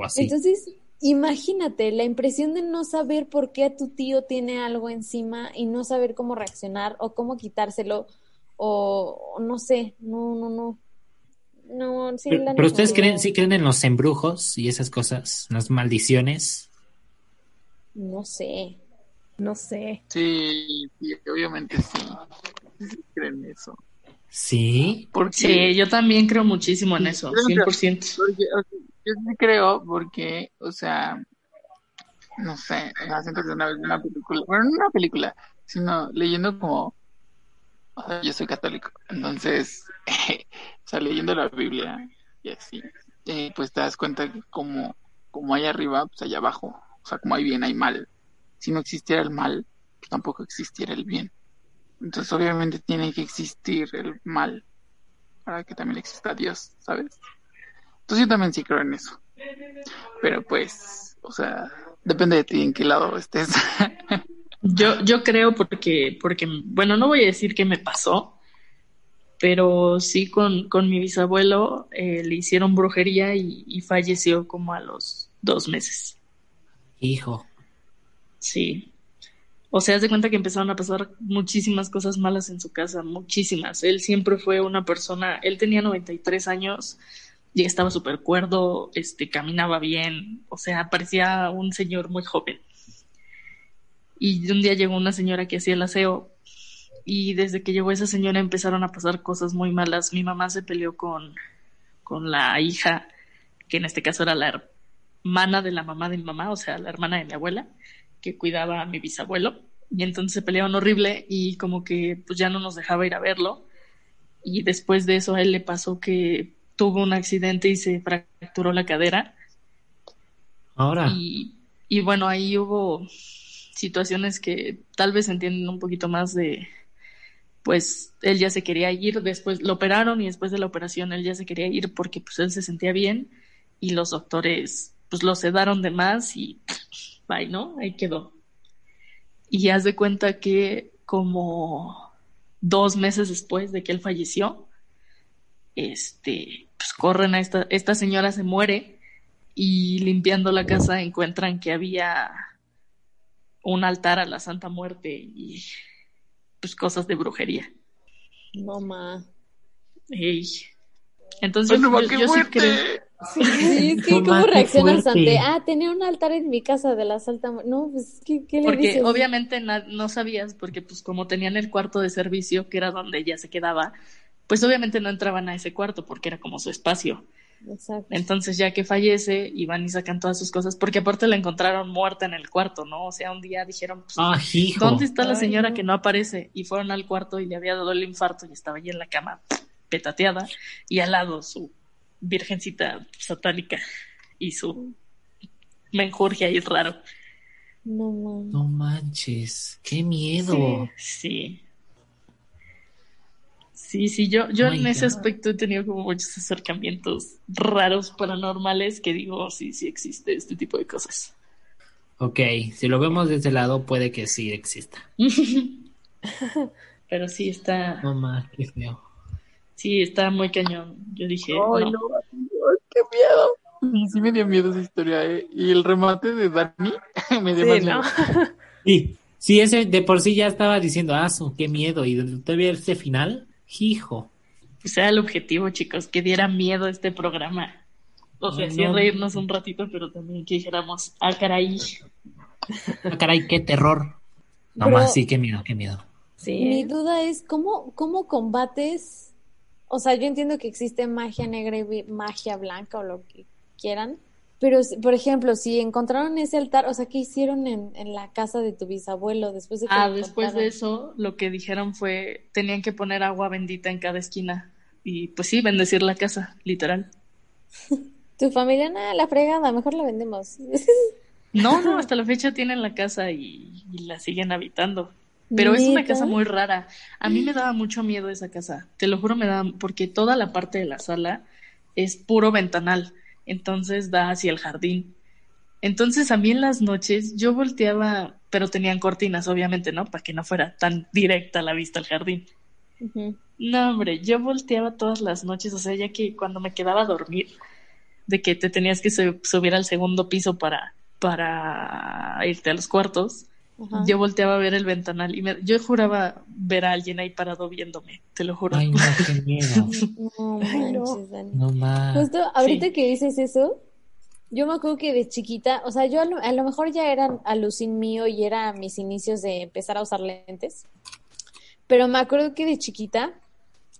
o así.
Entonces, imagínate la impresión de no saber por qué tu tío tiene algo encima y no saber cómo reaccionar o cómo quitárselo o, o no sé, no, no, no. No, sí,
pero,
la
pero ustedes creen, sí creen en los embrujos y esas cosas, las maldiciones.
No sé.
No sé.
Sí, sí, obviamente sí. Creen eso.
Sí.
Porque,
Sí, yo también creo muchísimo en eso, 100%.
porque, yo sí creo porque, o sea, no sé, siento que una vez una película, bueno, no una película, sino leyendo como, o sea, yo soy católico, entonces, o sea, leyendo la Biblia y así, eh, pues te das cuenta que como, como hay arriba, pues hay abajo, o sea, como hay bien, hay mal. Si no existiera el mal, pues tampoco existiera el bien. Entonces, obviamente tiene que existir el mal para que también exista Dios, ¿sabes? Entonces yo también sí creo en eso. Pero pues, o sea, depende de ti en qué lado estés.
Yo, yo creo porque, porque, bueno, no voy a decir que me pasó, pero sí con, con mi bisabuelo eh, le hicieron brujería y, y falleció como a los dos meses.
Hijo.
Sí. O sea, haz de cuenta que empezaron a pasar muchísimas cosas malas en su casa, muchísimas. Él siempre fue una persona, él tenía 93 años y estaba súper cuerdo, este, caminaba bien, o sea, parecía un señor muy joven. Y un día llegó una señora que hacía el aseo y desde que llegó esa señora empezaron a pasar cosas muy malas. Mi mamá se peleó con, con la hija, que en este caso era la hermana de la mamá de mi mamá, o sea, la hermana de mi abuela, que cuidaba a mi bisabuelo. Y entonces se pelearon horrible y como que pues ya no nos dejaba ir a verlo. Y después de eso a él le pasó que tuvo un accidente y se fracturó la cadera.
Ahora.
Y, y bueno, ahí hubo situaciones que tal vez entienden un poquito más de, pues él ya se quería ir, después lo operaron y después de la operación él ya se quería ir porque pues él se sentía bien y los doctores pues lo sedaron de más y bye, ¿no? Ahí quedó. Y haz de cuenta que como dos meses después de que él falleció, este, pues corren a esta, esta señora se muere y limpiando la casa encuentran que había un altar a la Santa Muerte y pues cosas de brujería.
No ma.
Ey. Entonces
Bueno,
yo, yo sí creo,
Sí, es que
No
¿cómo reaccionas ante? Ah, tenía un altar en mi casa de la Santa No, pues, ¿qué, qué le
porque
dices?
obviamente no sabías, porque pues como tenían el cuarto de servicio, que era donde ella se quedaba, pues obviamente no entraban a ese cuarto porque era como su espacio.
Exacto.
Entonces ya que fallece, iban y sacan todas sus cosas, porque aparte la encontraron muerta en el cuarto, ¿no? O sea, un día dijeron, pues,
Ah, hijo.
¿dónde está la
Ay,
señora
no.
que no aparece? Y fueron al cuarto y le había dado el infarto y estaba ahí en la cama petateada y al lado su virgencita satánica y su menjurje ahí raro.
No ma.
No manches. Qué miedo.
Sí. Sí, sí, yo, yo
Oh
en ese
God.
aspecto he tenido como muchos acercamientos raros, paranormales, que digo, sí, sí existe este tipo de cosas.
Ok, si lo vemos de ese lado, puede que sí exista.
Pero sí está,
No más, qué feo.
Sí está muy cañón. Yo dije,
Ay,
no.
qué miedo. Y sí me dio miedo esa historia, ¿eh? Y el remate de Dani me dio
Sí, ¿no?
miedo.
Sí, sí, ese de por sí ya estaba diciendo, ah, qué miedo. Y todavía ese final, hijo.
Pues era el objetivo, chicos, que diera miedo este programa. O sea,
Ay,
sí
no.
reírnos un ratito, pero también que dijéramos, ah, caray.
Ah, caray, qué terror. No
Pero-
más, sí, qué miedo, qué miedo.
Sí.
Mi duda es, ¿cómo, ¿cómo combates? O sea, yo entiendo que existe magia negra y magia blanca o lo que quieran, pero, por ejemplo, si encontraron ese altar, o sea, ¿qué hicieron en, en la casa de tu bisabuelo después de que
Ah, después de eso, lo que dijeron fue, tenían que poner agua bendita en cada esquina. Y pues sí, bendecir la casa, literal.
Tu familia, nada, la fregada, mejor la vendemos.
No, no, hasta la fecha tienen la casa y, y la siguen habitando. Pero es una casa muy rara. A mí me daba mucho miedo esa casa. Te lo juro, me daba, porque toda la parte de la sala es puro ventanal. Entonces da hacia el jardín. Entonces a mí en las noches yo volteaba, pero tenían cortinas, obviamente, ¿no? Para que no fuera tan directa la vista al jardín. No, hombre, yo volteaba todas las noches, o sea, ya que cuando me quedaba a dormir, de que te tenías que su- subir al segundo piso para, para irte a los cuartos,
Ajá.
yo volteaba a ver el ventanal y me- yo juraba ver a alguien ahí parado viéndome, te lo juro.
Ay, no, qué miedo.
No
Ay, no.
manches, Dani.
No más.
Justo ahorita
Sí.
que dices eso, yo me acuerdo que de chiquita, o sea, yo a lo, a lo mejor ya era alucin mío y era mis inicios de empezar a usar lentes, pero me acuerdo que de chiquita,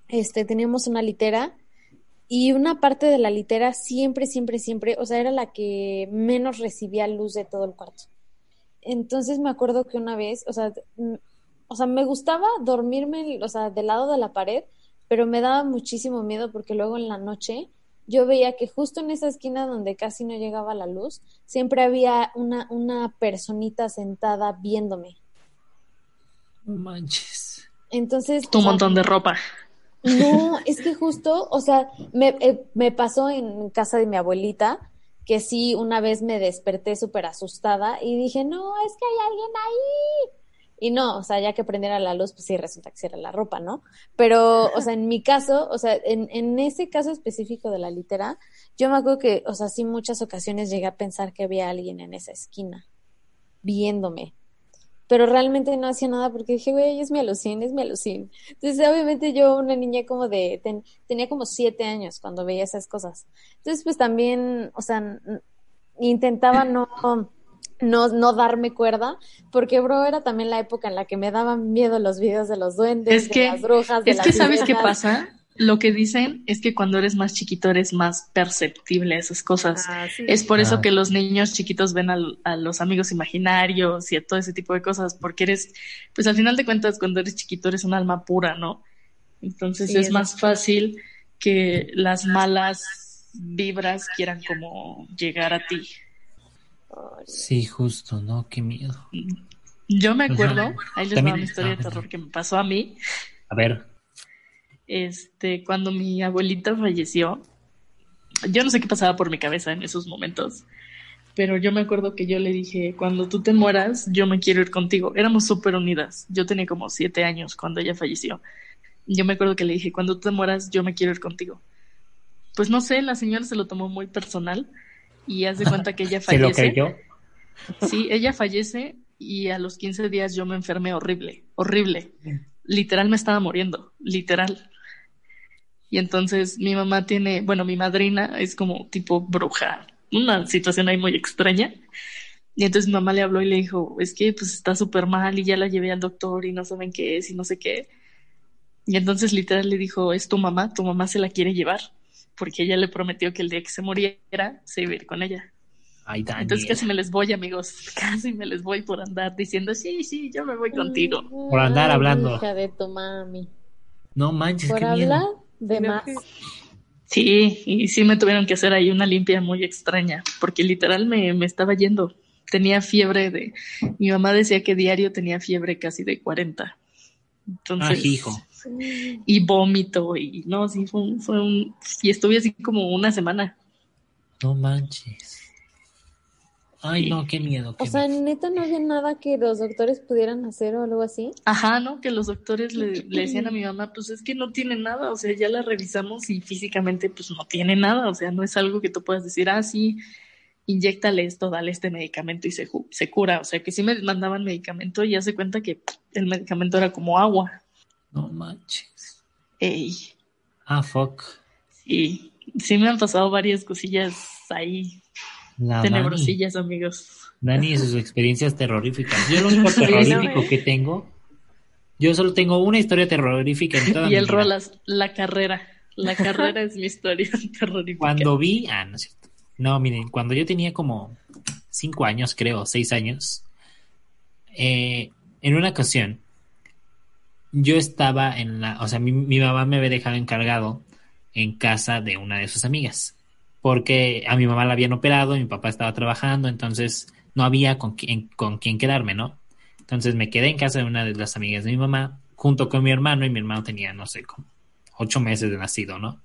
este, teníamos una litera y una parte de la litera siempre, siempre, siempre, o sea, era la que menos recibía luz de todo el cuarto. Entonces me acuerdo que una vez, o sea, o sea, me gustaba dormirme, o sea, del lado de la pared, pero me daba muchísimo miedo porque luego en la noche yo veía que justo en esa esquina donde casi no llegaba la luz, siempre había una, una personita sentada viéndome.
No manches.
Entonces...
Tu
o sea,
montón de ropa.
No, es que justo, o sea, me, eh, me pasó en casa de mi abuelita que sí, una vez me desperté súper asustada y dije, no, es que hay alguien ahí. Y no, o sea, ya que prendiera la luz, pues sí, resulta que sí era la ropa, ¿no? Pero, o sea, en mi caso, o sea, en, en ese caso específico de la litera, yo me acuerdo que, o sea, sí muchas ocasiones llegué a pensar que había alguien en esa esquina viéndome. Pero realmente no hacía nada porque dije, güey, es mi alucin, es mi alucin. Entonces, obviamente yo, una niña como de, ten- tenía como siete años cuando veía esas cosas. Entonces, pues también, o sea, intentaba no, no, no darme cuerda, porque, bro, era también la época en la que me daban miedo los videos de los duendes,
Es
de
que-
las brujas, de
Es
las
que, ¿sabes qué pasa? Lo que dicen es que cuando eres más chiquito eres más perceptible a esas cosas.
Ah, sí.
Es por eso
Ah.
que los niños chiquitos ven a, los amigos imaginarios y a todo ese tipo de cosas, porque eres, pues al final de cuentas, cuando eres chiquito eres un alma pura, ¿no? Entonces
Sí,
es
es
más fácil que las malas vibras quieran como llegar a ti.
Sí, justo, ¿no? Qué miedo.
Yo me
Ajá.
acuerdo, ahí les va una historia de
ah,
terror que me pasó a mí.
A ver,
Este, cuando mi abuelita falleció, yo no sé qué pasaba por mi cabeza en esos momentos, pero yo me acuerdo que yo le dije, cuando tú te mueras, yo me quiero ir contigo. Éramos súper unidas. Yo tenía como siete años cuando ella falleció. Yo me acuerdo que le dije, cuando tú te mueras, yo me quiero ir contigo. Pues no sé, la señora se lo tomó muy personal y hace cuenta que ella
¿se lo
fallece.
creyó?
Sí, ella fallece y a los 15 días yo me enfermé horrible, horrible. Literal me estaba muriendo, literal. Y entonces mi mamá tiene, bueno, mi madrina es como tipo bruja, una situación ahí muy extraña. Y entonces mi mamá le habló y le dijo, es que pues está súper mal y ya la llevé al doctor y no saben qué es y no sé qué. Y entonces literal le dijo, es tu mamá, tu mamá se la quiere llevar, porque ella le prometió que el día que se muriera se iba a ir con ella.
Ay.
Entonces casi me les voy, amigos. Casi me les voy por andar diciendo, sí, sí, yo me voy contigo.
Por andar
ay,
hablando.
Hija de tu mami.
No manches,
Por
qué
hablar
miedo.
De más.
que-
Sí, y sí me tuvieron que hacer ahí una limpia muy extraña, porque literal me, me estaba yendo. Tenía fiebre de... Mi mamá decía que diario tenía fiebre casi de 40. Entonces...
Ah, hijo.
Y vómito, y no, sí, fue un, fue un... Y estuve así como una semana.
No manches. Ay, no, qué miedo. qué
O sea,
miedo.
neta no había nada que los doctores pudieran hacer o algo así.
Ajá, ¿no? Que los doctores le, le decían a mi mamá, pues es que no tiene nada, o sea, ya la revisamos y físicamente pues no tiene nada, o sea, no es algo que tú puedas decir, ah, sí, inyectale esto, dale este medicamento y se, se cura, o sea, que sí me mandaban medicamento y hace cuenta que el medicamento era como agua.
No manches.
Ey,
Ah, fuck.
sí, sí me han pasado varias cosillas ahí,
La Dani.
tenebrosillas, amigos.
Dani y sus experiencias terroríficas. Yo lo único terrorífico que tengo, yo solo tengo una historia terrorífica en toda
Y el rolas, la carrera, la carrera es mi historia terrorífica.
Cuando vi, ah, no es cierto. No, miren, cuando yo tenía como cinco años, creo, seis años, eh, en una ocasión, yo estaba en la, o sea, mi, mi mamá me había dejado encargado en casa de una de sus amigas, porque a mi mamá la habían operado, mi papá estaba trabajando, entonces no había con quién, quedarme, ¿no? Entonces me quedé en casa de una de las amigas de mi mamá, junto con mi hermano, y mi hermano tenía, no sé, como ocho meses de nacido, ¿no?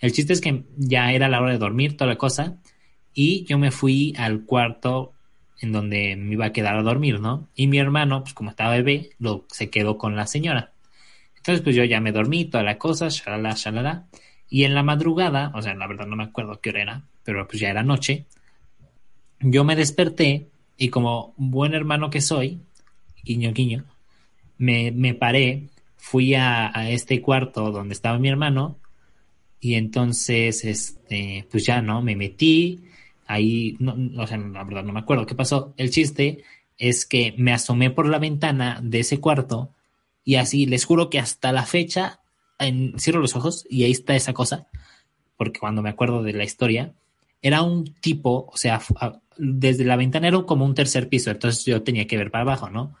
El chiste es que ya era la hora de dormir, toda la cosa, y yo me fui al cuarto en donde me iba a quedar a dormir, ¿no? Y mi hermano, pues como estaba bebé, lo, se quedó con la señora. Entonces, pues yo ya me dormí, toda la cosa, shalala, shalala. Y en la madrugada, o sea, la verdad no me acuerdo qué hora era, pero pues ya era noche, yo me desperté y como buen hermano que soy, guiño, guiño, me, me paré, fui a, este cuarto donde estaba mi hermano y entonces, este, pues ya, ¿no? Me metí, ahí, no, o sea, la verdad no me acuerdo qué pasó. El chiste es que me asomé por la ventana de ese cuarto y así, les juro que hasta la fecha, cierro los ojos y ahí está esa cosa, porque cuando me acuerdo de la historia, era un tipo, o sea, desde la ventana era como un tercer piso, entonces yo tenía que ver para abajo, ¿no?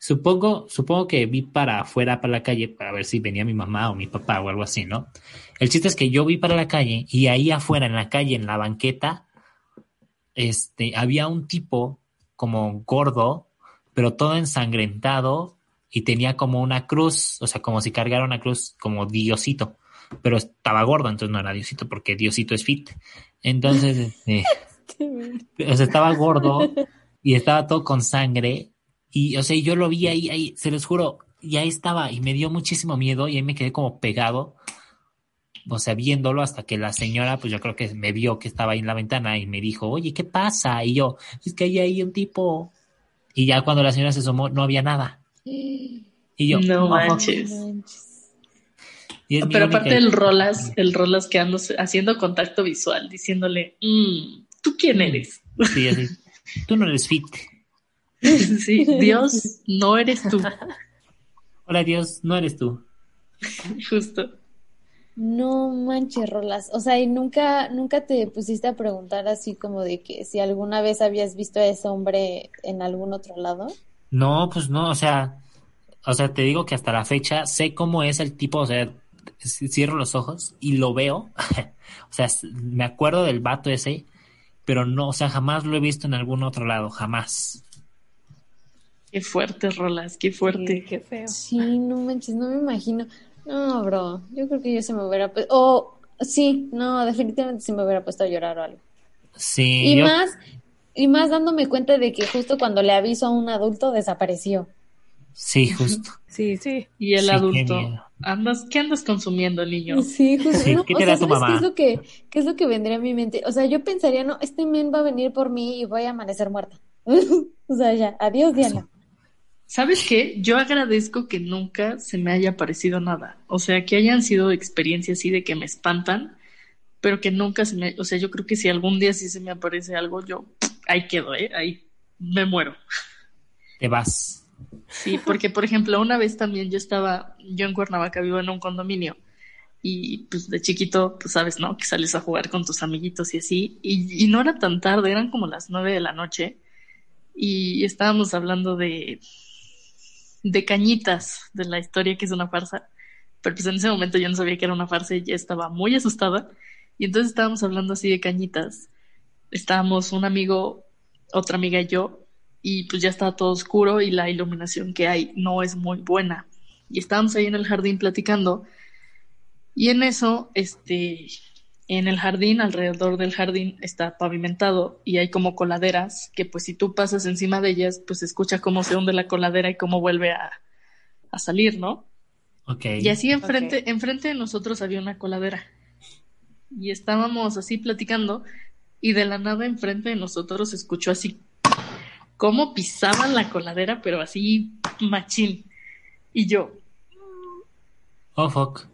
Supongo, supongo que vi para afuera, para la calle, para ver si venía mi mamá o mi papá o algo así, ¿no? El chiste es que yo vi para la calle y ahí afuera, en la calle, en la banqueta, este, había un tipo como gordo, pero todo ensangrentado y tenía como una cruz, o sea, como si cargara una cruz como Diosito, pero estaba gordo, entonces no era Diosito porque Diosito es fit. Entonces, este, o sea, estaba gordo y estaba todo con sangre y, o sea, yo lo vi ahí, ahí, se los juro, y ahí estaba y me dio muchísimo miedo y ahí me quedé como pegado, o sea, viéndolo hasta que la señora, pues yo creo que me vio que estaba ahí en la ventana y me dijo, oye, ¿qué pasa? Y yo, es que hay ahí un tipo. Y ya cuando la señora se asomó, no había nada. Y yo,
No
"Oh,
manches.
y
Pero aparte el
historia.
Rolas, el Rolas quedándose, haciendo contacto visual, diciéndole, "Mm, ¿tú quién eres?
Sí, así, Tú no eres fit.
sí, Dios, no eres tú.
Hola Dios, no eres tú.
Justo.
No manches, Rolas. O sea, y nunca, nunca te pusiste a preguntar así como de que si alguna vez habías visto a ese hombre en algún otro lado.
No, pues no, o sea, o sea, te digo que hasta la fecha sé cómo es el tipo, o sea, cierro los ojos y lo veo, o sea, me acuerdo del vato ese, pero no, o sea, jamás lo he visto en algún otro lado, jamás.
Qué fuerte, Rolas, qué
Sí,
fuerte.
qué feo.
Sí, no manches, no me imagino. No, bro, yo creo que yo se me hubiera puesto, o sí, no, definitivamente se me hubiera puesto a llorar o algo.
Sí,
Y
yo,
más, y más dándome cuenta de que justo cuando le aviso a un adulto desapareció.
sí, justo.
Sí, sí.
Y el
Sí, qué
adulto,
miedo.
andas, ¿qué andas consumiendo, niño?
Sí, justo.
Sí,
no,
¿qué
o
te
sea,
da tu
¿sabes
mamá?
qué es lo que, qué es lo que vendría a mi mente? O sea, yo pensaría, no, este men va a venir por mí y voy a amanecer muerta. O sea, ya, adiós, Diana.
¿Sabes qué? Yo agradezco que nunca se me haya parecido nada. O sea, que hayan sido experiencias así de que me espantan, pero que nunca se me... O sea, yo creo que si algún día sí se me aparece algo, yo ahí quedo, ¿eh? Ahí me muero.
te vas.
Sí, porque por ejemplo, una vez también yo estaba, yo en Cuernavaca vivo en un condominio y pues de chiquito, pues sabes, ¿no? Que sales a jugar con tus amiguitos y así, y, y no era tan tarde, eran como las nueve de la noche y estábamos hablando de, de Cañitas, de la historia que es una farsa, pero pues en ese momento yo no sabía que era una farsa y ya estaba muy asustada y entonces estábamos hablando así de Cañitas, estábamos un amigo, otra amiga y yo y pues ya estaba todo oscuro y la iluminación que hay no es muy buena. Y estábamos ahí en el jardín platicando y en eso, este, en el jardín, alrededor del jardín está pavimentado y hay como coladeras que pues si tú pasas encima de ellas, pues escucha cómo se hunde la coladera y cómo vuelve a, a salir, ¿no?
Ok.
Y así enfrente, enfrente de nosotros había una coladera. Y estábamos así platicando y de la nada enfrente de nosotros escuchó así cómo pisaban la coladera, pero así machín. Y yo,
Oh, fuck.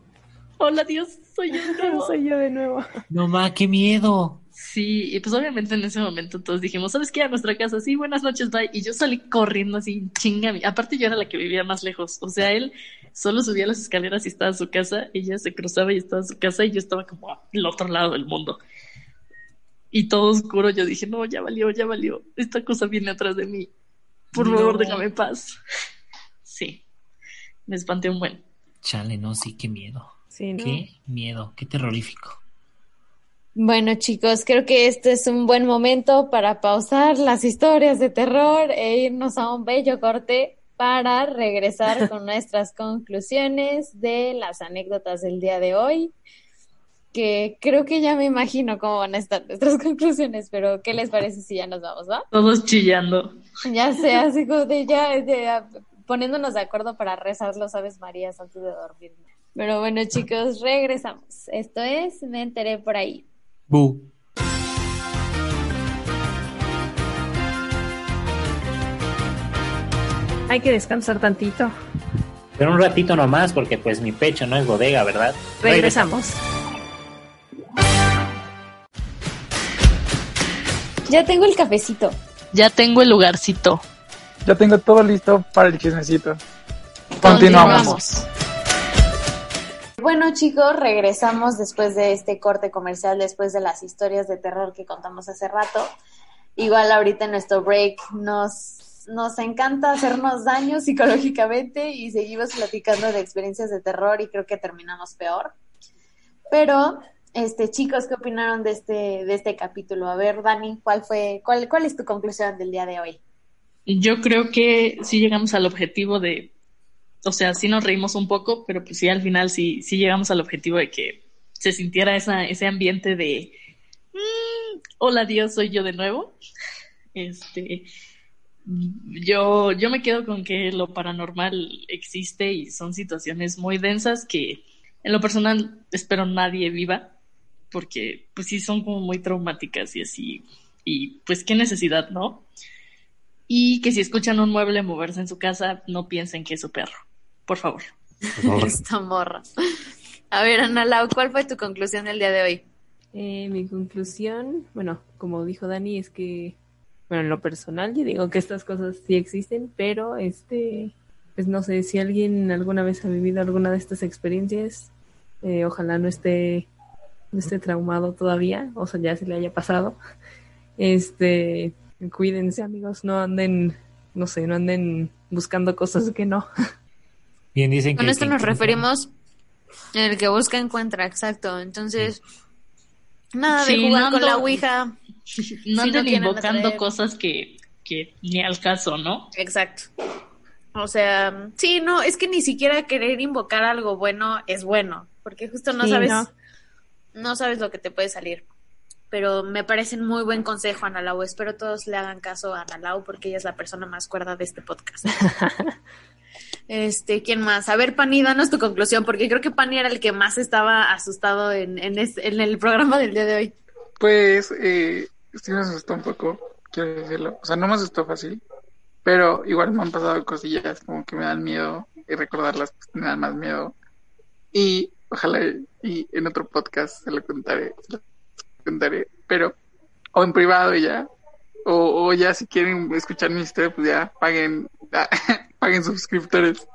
hola Dios, soy yo. de nuevo".
Soy yo de nuevo.
No, ma, qué miedo.
Sí, y pues obviamente en ese momento todos dijimos, ¿sabes qué? A nuestra casa, sí, buenas noches, bye. Y yo salí corriendo así, chinga. Aparte yo era la que vivía más lejos. O sea, él solo subía las escaleras y estaba en su casa, ella se cruzaba y estaba en su casa y yo estaba como al otro lado del mundo. Y todo oscuro, yo dije, no, ya valió, ya valió. Esta cosa viene atrás de mí. Por
No.
favor, déjame en paz. Sí, me espanté un buen.
Chale, no, sí, qué miedo.
Sí, ¿no?
Qué miedo, qué terrorífico.
Bueno, chicos, creo que este es un buen momento para pausar las historias de terror e irnos a un bello corte para regresar con nuestras conclusiones de las anécdotas del día de hoy. Que creo que ya me imagino cómo van a estar nuestras conclusiones, pero ¿qué les parece si ya nos vamos, va?
Todos chillando.
Ya sé, así como de ya, ya poniéndonos de acuerdo para rezar los Aves Marías antes de dormir. Pero bueno, chicos, regresamos. Esto es Me enteré por ahí.
Bu.
Hay que descansar tantito.
Pero un ratito nomás, porque pues mi pecho no es bodega, ¿verdad?
Regresamos.
Ya tengo el cafecito.
Ya tengo el lugarcito.
Ya tengo todo listo para el chismecito. Continuamos.
Bueno, chicos, regresamos después de este corte comercial, después de las historias de terror que contamos hace rato. Igual ahorita en nuestro break nos nos encanta hacernos daño psicológicamente y seguimos platicando de experiencias de terror y creo que terminamos peor. Pero, este, chicos, ¿qué opinaron de este, de este capítulo? A ver, Dani, ¿cuál fue, cuál, cuál es tu conclusión del día de hoy?
Yo creo que sí llegamos al objetivo de, o sea, sí nos reímos un poco, pero pues sí al final sí, sí llegamos al objetivo de que se sintiera esa, ese ambiente de mm, hola Dios, soy yo de nuevo. Este yo, yo me quedo con que lo paranormal existe y son situaciones muy densas que en lo personal espero nadie viva, porque pues sí son como muy traumáticas y así, y pues qué necesidad, ¿no? Y que si escuchan un mueble moverse en su casa, no piensen que es su perro, por favor.
Esta morra. A ver, Ana Lau, ¿cuál fue tu conclusión el día de hoy?
Eh, mi conclusión, bueno, como dijo Dani, es que, bueno, en lo personal, yo digo que estas cosas sí existen, pero este, pues no sé, si alguien alguna vez ha vivido alguna de estas experiencias, eh, ojalá no esté, no esté traumado todavía, o sea, ya se le haya pasado. Este, cuídense amigos, no anden, no sé, no anden buscando cosas que no.
Bien, dicen
Con
que
esto
que
nos
encuentran-
referimos el que busca encuentra, exacto. Entonces, nada de
Sí,
jugar
no
con la Ouija.
No
Si no
anden invocando
atraer-
cosas que, que ni al caso, ¿no?
Exacto. O sea, sí, no, es que ni siquiera querer invocar algo bueno es bueno, porque justo no
Sí,
sabes,
no.
No. sabes lo que te puede salir. Pero me parece un muy buen consejo, Ana Lau. Espero todos le hagan caso a Ana Lau porque ella es la persona más cuerda de este podcast. Este, ¿quién más? A ver, Pani, danos tu conclusión, porque creo que Pani era el que más estaba asustado en, en, en el programa del día de hoy.
Pues eh, sí me asustó un poco, quiero decirlo. O sea, no me asustó fácil, pero igual me han pasado cosillas como que me dan miedo y recordarlas pues, me dan más miedo. Y ojalá y en otro podcast se lo contaré, se lo contaré, pero o en privado ya, o, o ya si quieren escuchar mi historia, pues ya paguen, paguen suscriptores.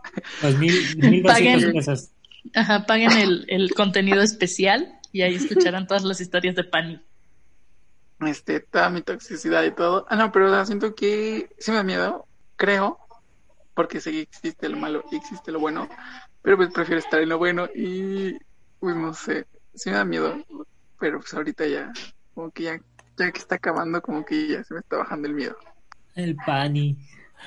Pues mil, mil
Paguen.
pesos.
Ajá, paguen el, el contenido especial y ahí escucharán todas las historias de Pani.
este, toda mi toxicidad y todo. Ah, no, pero o sea, siento que sí me da miedo, creo, porque sé que existe lo malo y existe lo bueno, pero pues prefiero estar en lo bueno y, pues no sé, sí me da miedo, pero pues ahorita ya, como que ya, ya que está acabando, como que ya se me está bajando el miedo.
El pani.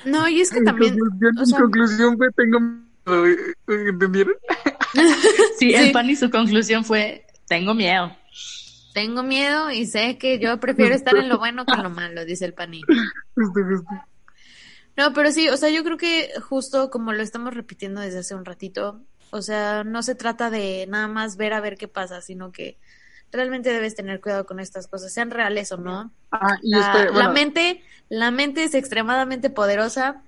No, y es que
Mi
también,
conclusión,
o
mi
sea-
conclusión fue, tengo miedo, ¿eh? ¿entendieron?
Sí,
Sí.
el Pani su conclusión fue, tengo miedo.
tengo miedo y sé que yo prefiero estar en lo bueno que en lo malo, dice el Pani.
Justo, justo.
No, pero sí, o sea, yo creo que justo como lo estamos repitiendo desde hace un ratito, o sea, no se trata de nada más ver a ver qué pasa, sino que realmente debes tener cuidado con estas cosas, sean reales o no.
Ah, y
La, la mente, la mente es extremadamente poderosa.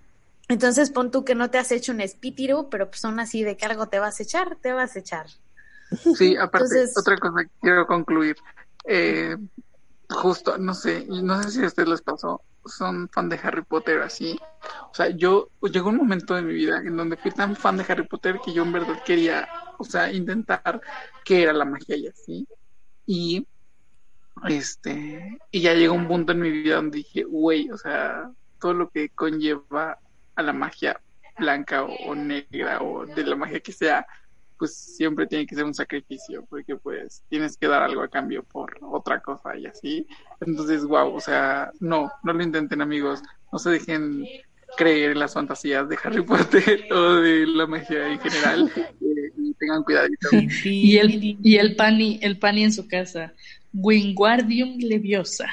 Entonces pon tú que no te has hecho un espíritu, pero pues aún así de cargo te vas a echar, te vas a echar.
Sí, aparte,
Entonces-
otra cosa que quiero concluir. Eh, justo, no sé, no sé si a ustedes les pasó, son fan de Harry Potter así. O sea, yo llegó un momento de mi vida en donde fui tan fan de Harry Potter que yo en verdad quería, o sea, intentar qué era la magia y así. Y este, y ya llegó un punto en mi vida donde dije, güey, o sea, todo lo que conlleva a la magia blanca o, o negra o de la magia que sea, pues siempre tiene que ser un sacrificio, porque pues tienes que dar algo a cambio por otra cosa y así. Entonces, wow, o sea, no, no lo intenten amigos, no se dejen creer en las fantasías de Harry Potter o de la magia en general y tengan cuidadito.
Y el, y el Pani, el Pani en su casa, Wingardium Leviosa.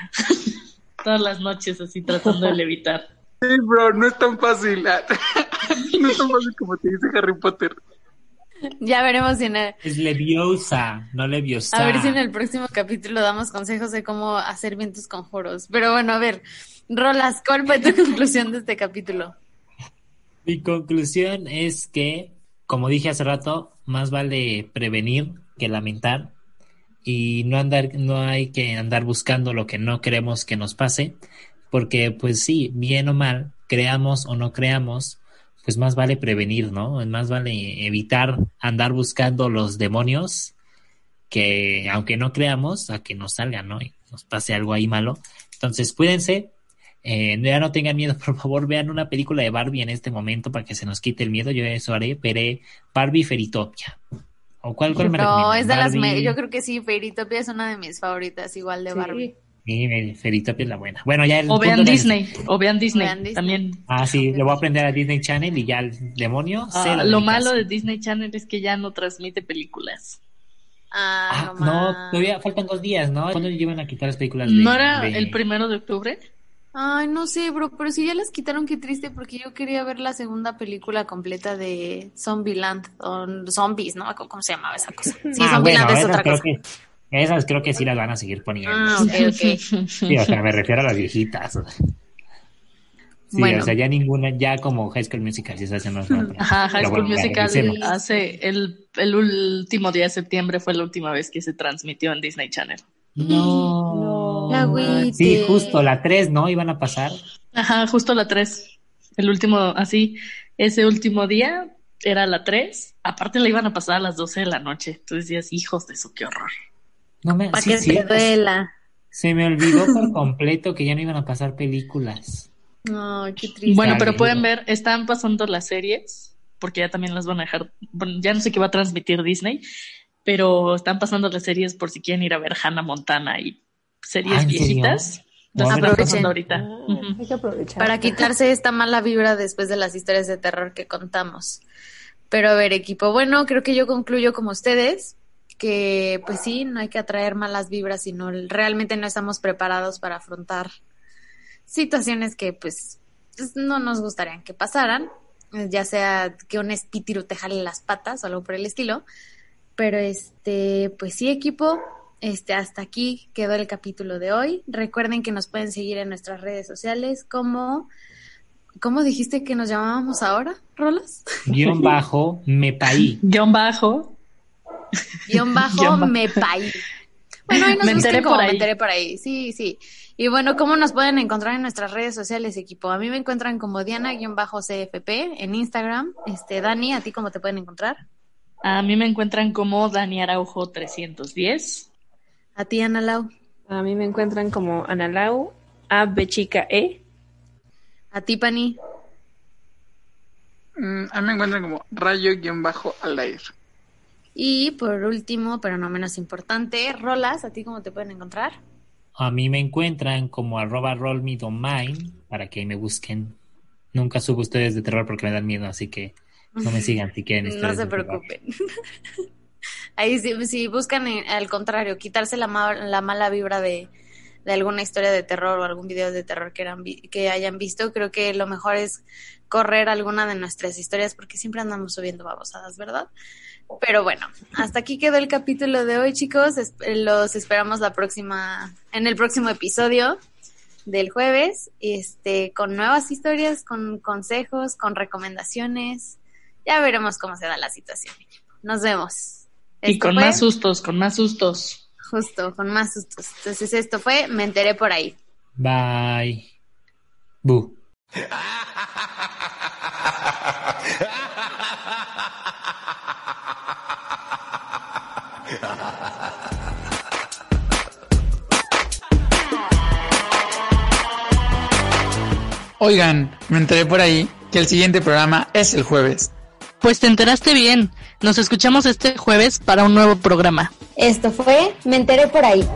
Todas las noches así tratando de levitar.
Sí, bro, no es tan fácil. no es tan fácil como te dice Harry Potter.
Ya veremos si en el,
Es leviosa, no leviosa.
a ver si en el próximo capítulo damos consejos de cómo hacer bien tus conjuros. Pero bueno, a ver, Rolas, ¿cuál fue tu conclusión de este capítulo?
Mi conclusión es que, como dije hace rato, más vale prevenir que lamentar y no andar, no hay que andar buscando lo que no queremos que nos pase, porque pues sí, bien o mal, creamos o no creamos, pues más vale prevenir, ¿no? Más vale evitar andar buscando los demonios que, aunque no creamos, a que nos salgan, ¿no? Y nos pase algo ahí malo. Entonces, cuídense, Eh, ya no tengan miedo, por favor, vean una película de Barbie en este momento para que se nos quite el miedo. Yo eso haré, veré Barbie Feritopia. ¿O cuál, cuál me
No, es de las... Me- Yo creo que sí, Fairytopia es una de mis favoritas, igual de Barbie.
Sí, Feritopia es la buena. Bueno, ya el
O vean
de
Disney, o vean Disney,
Vean Disney.
también.
Ah, sí, le voy a aprender a Disney Channel y ya el demonio.
Ah,
de
lo malo
casa.
de Disney Channel es que ya no transmite películas.
Ah,
Ah,
no,
todavía faltan dos días, ¿no? ¿Cuándo llevan a quitar las películas de
¿No era
de-
el primero de octubre?
Ay, no sé, bro, pero si ya las quitaron, qué triste, porque yo quería ver la segunda película completa de Zombieland, o Zombies, ¿no? ¿Cómo se llamaba esa cosa? Sí,
Ah,
Zombieland
bueno,
es otra cosa.
que esas creo que sí las van a seguir poniendo.
Ah, ok, ok.
Sí, o sea, me refiero a las viejitas. Sí,
Bueno.
o sea, ya ninguna, ya como High School Musical, si esas ya no las van a poner.
Ajá, High School
bueno,
Musical hace el, el último día de septiembre fue la última vez que se transmitió en Disney Channel.
No.
La agüite.
Sí, justo, la 3, ¿no? Iban a pasar.
Ajá, justo la 3. El último, así, ese último día era la 3. Aparte la iban a pasar a las 12 de la noche. Entonces decías, hijos de eso, qué horror.
No me,
Para
sí,
que
sí,
te duela.
Se me olvidó por completo que ya no iban a pasar películas.
Ay, qué triste.
Bueno, pero pueden ver, están pasando las series, porque ya también las van a dejar, bueno, ya no sé qué va a transmitir Disney, pero están pasando las series por si quieren ir a ver Hannah Montana y series
Ah,
viejitas. Las
Bueno,
están
aprovechen.
pasando ahorita.
Ah. Hay que aprovechar.
Para quitarse esta mala vibra después de las historias de terror que contamos. Pero a ver, equipo, bueno, creo que yo concluyo como ustedes que pues sí, no hay que atraer malas vibras, sino realmente no estamos preparados para afrontar situaciones que pues pues, no nos gustarían que pasaran, ya sea que un espíritu te jale las patas o algo por el estilo. Pero este, pues sí, equipo, este, hasta aquí quedó el capítulo de hoy. Recuerden que nos pueden seguir en nuestras redes sociales como ¿Cómo dijiste que nos llamábamos ahora, Rolas?
Guión bajo, me paí.
Guión bajo.
Guión bajo. Mepay. Bueno, ahí nos
Me enteré
como
por ahí.
me enteré por ahí. Sí, sí. Y bueno, ¿cómo nos pueden encontrar en nuestras redes sociales, equipo? A mí me encuentran como Diana-CFP en Instagram. Este, Dani, ¿a ti cómo te pueden encontrar?
A mí me encuentran como Dani Araujo 310.
A ti, Ana Lau.
A mí me encuentran como Analau, A, B chica, E.
A ti, Pani.
Mm, a mí me encuentran como rayo-al aire.
Y por último, pero no menos importante, Rolas, ¿a ti cómo te pueden encontrar?
A mí me encuentran como arroba rollmedomain para que me busquen. Nunca subo ustedes de terror porque me dan miedo, así que no me sigan si quieren
No se preocupen. Ahí sí, si buscan eh, al contrario, quitarse la, ma- la mala vibra de, de alguna historia de terror o algún video de terror que, eran vi- que hayan visto, creo que lo mejor es correr alguna de nuestras historias porque siempre andamos subiendo babosadas, ¿verdad? Pero bueno, hasta aquí quedó el capítulo de hoy, chicos. Es- Los esperamos la próxima, en el próximo episodio del jueves, este, con nuevas historias, con consejos, con recomendaciones. Ya veremos cómo se da la situación. Nos vemos.
Y con
fue-
más sustos, con más sustos.
Justo, con más sustos. Entonces esto fue, me enteré por ahí.
Bye. Bu.
Oigan, me enteré por ahí que el siguiente programa es el jueves.
Pues te enteraste bien. Nos escuchamos este jueves para un nuevo programa.
Esto fue, me enteré por ahí.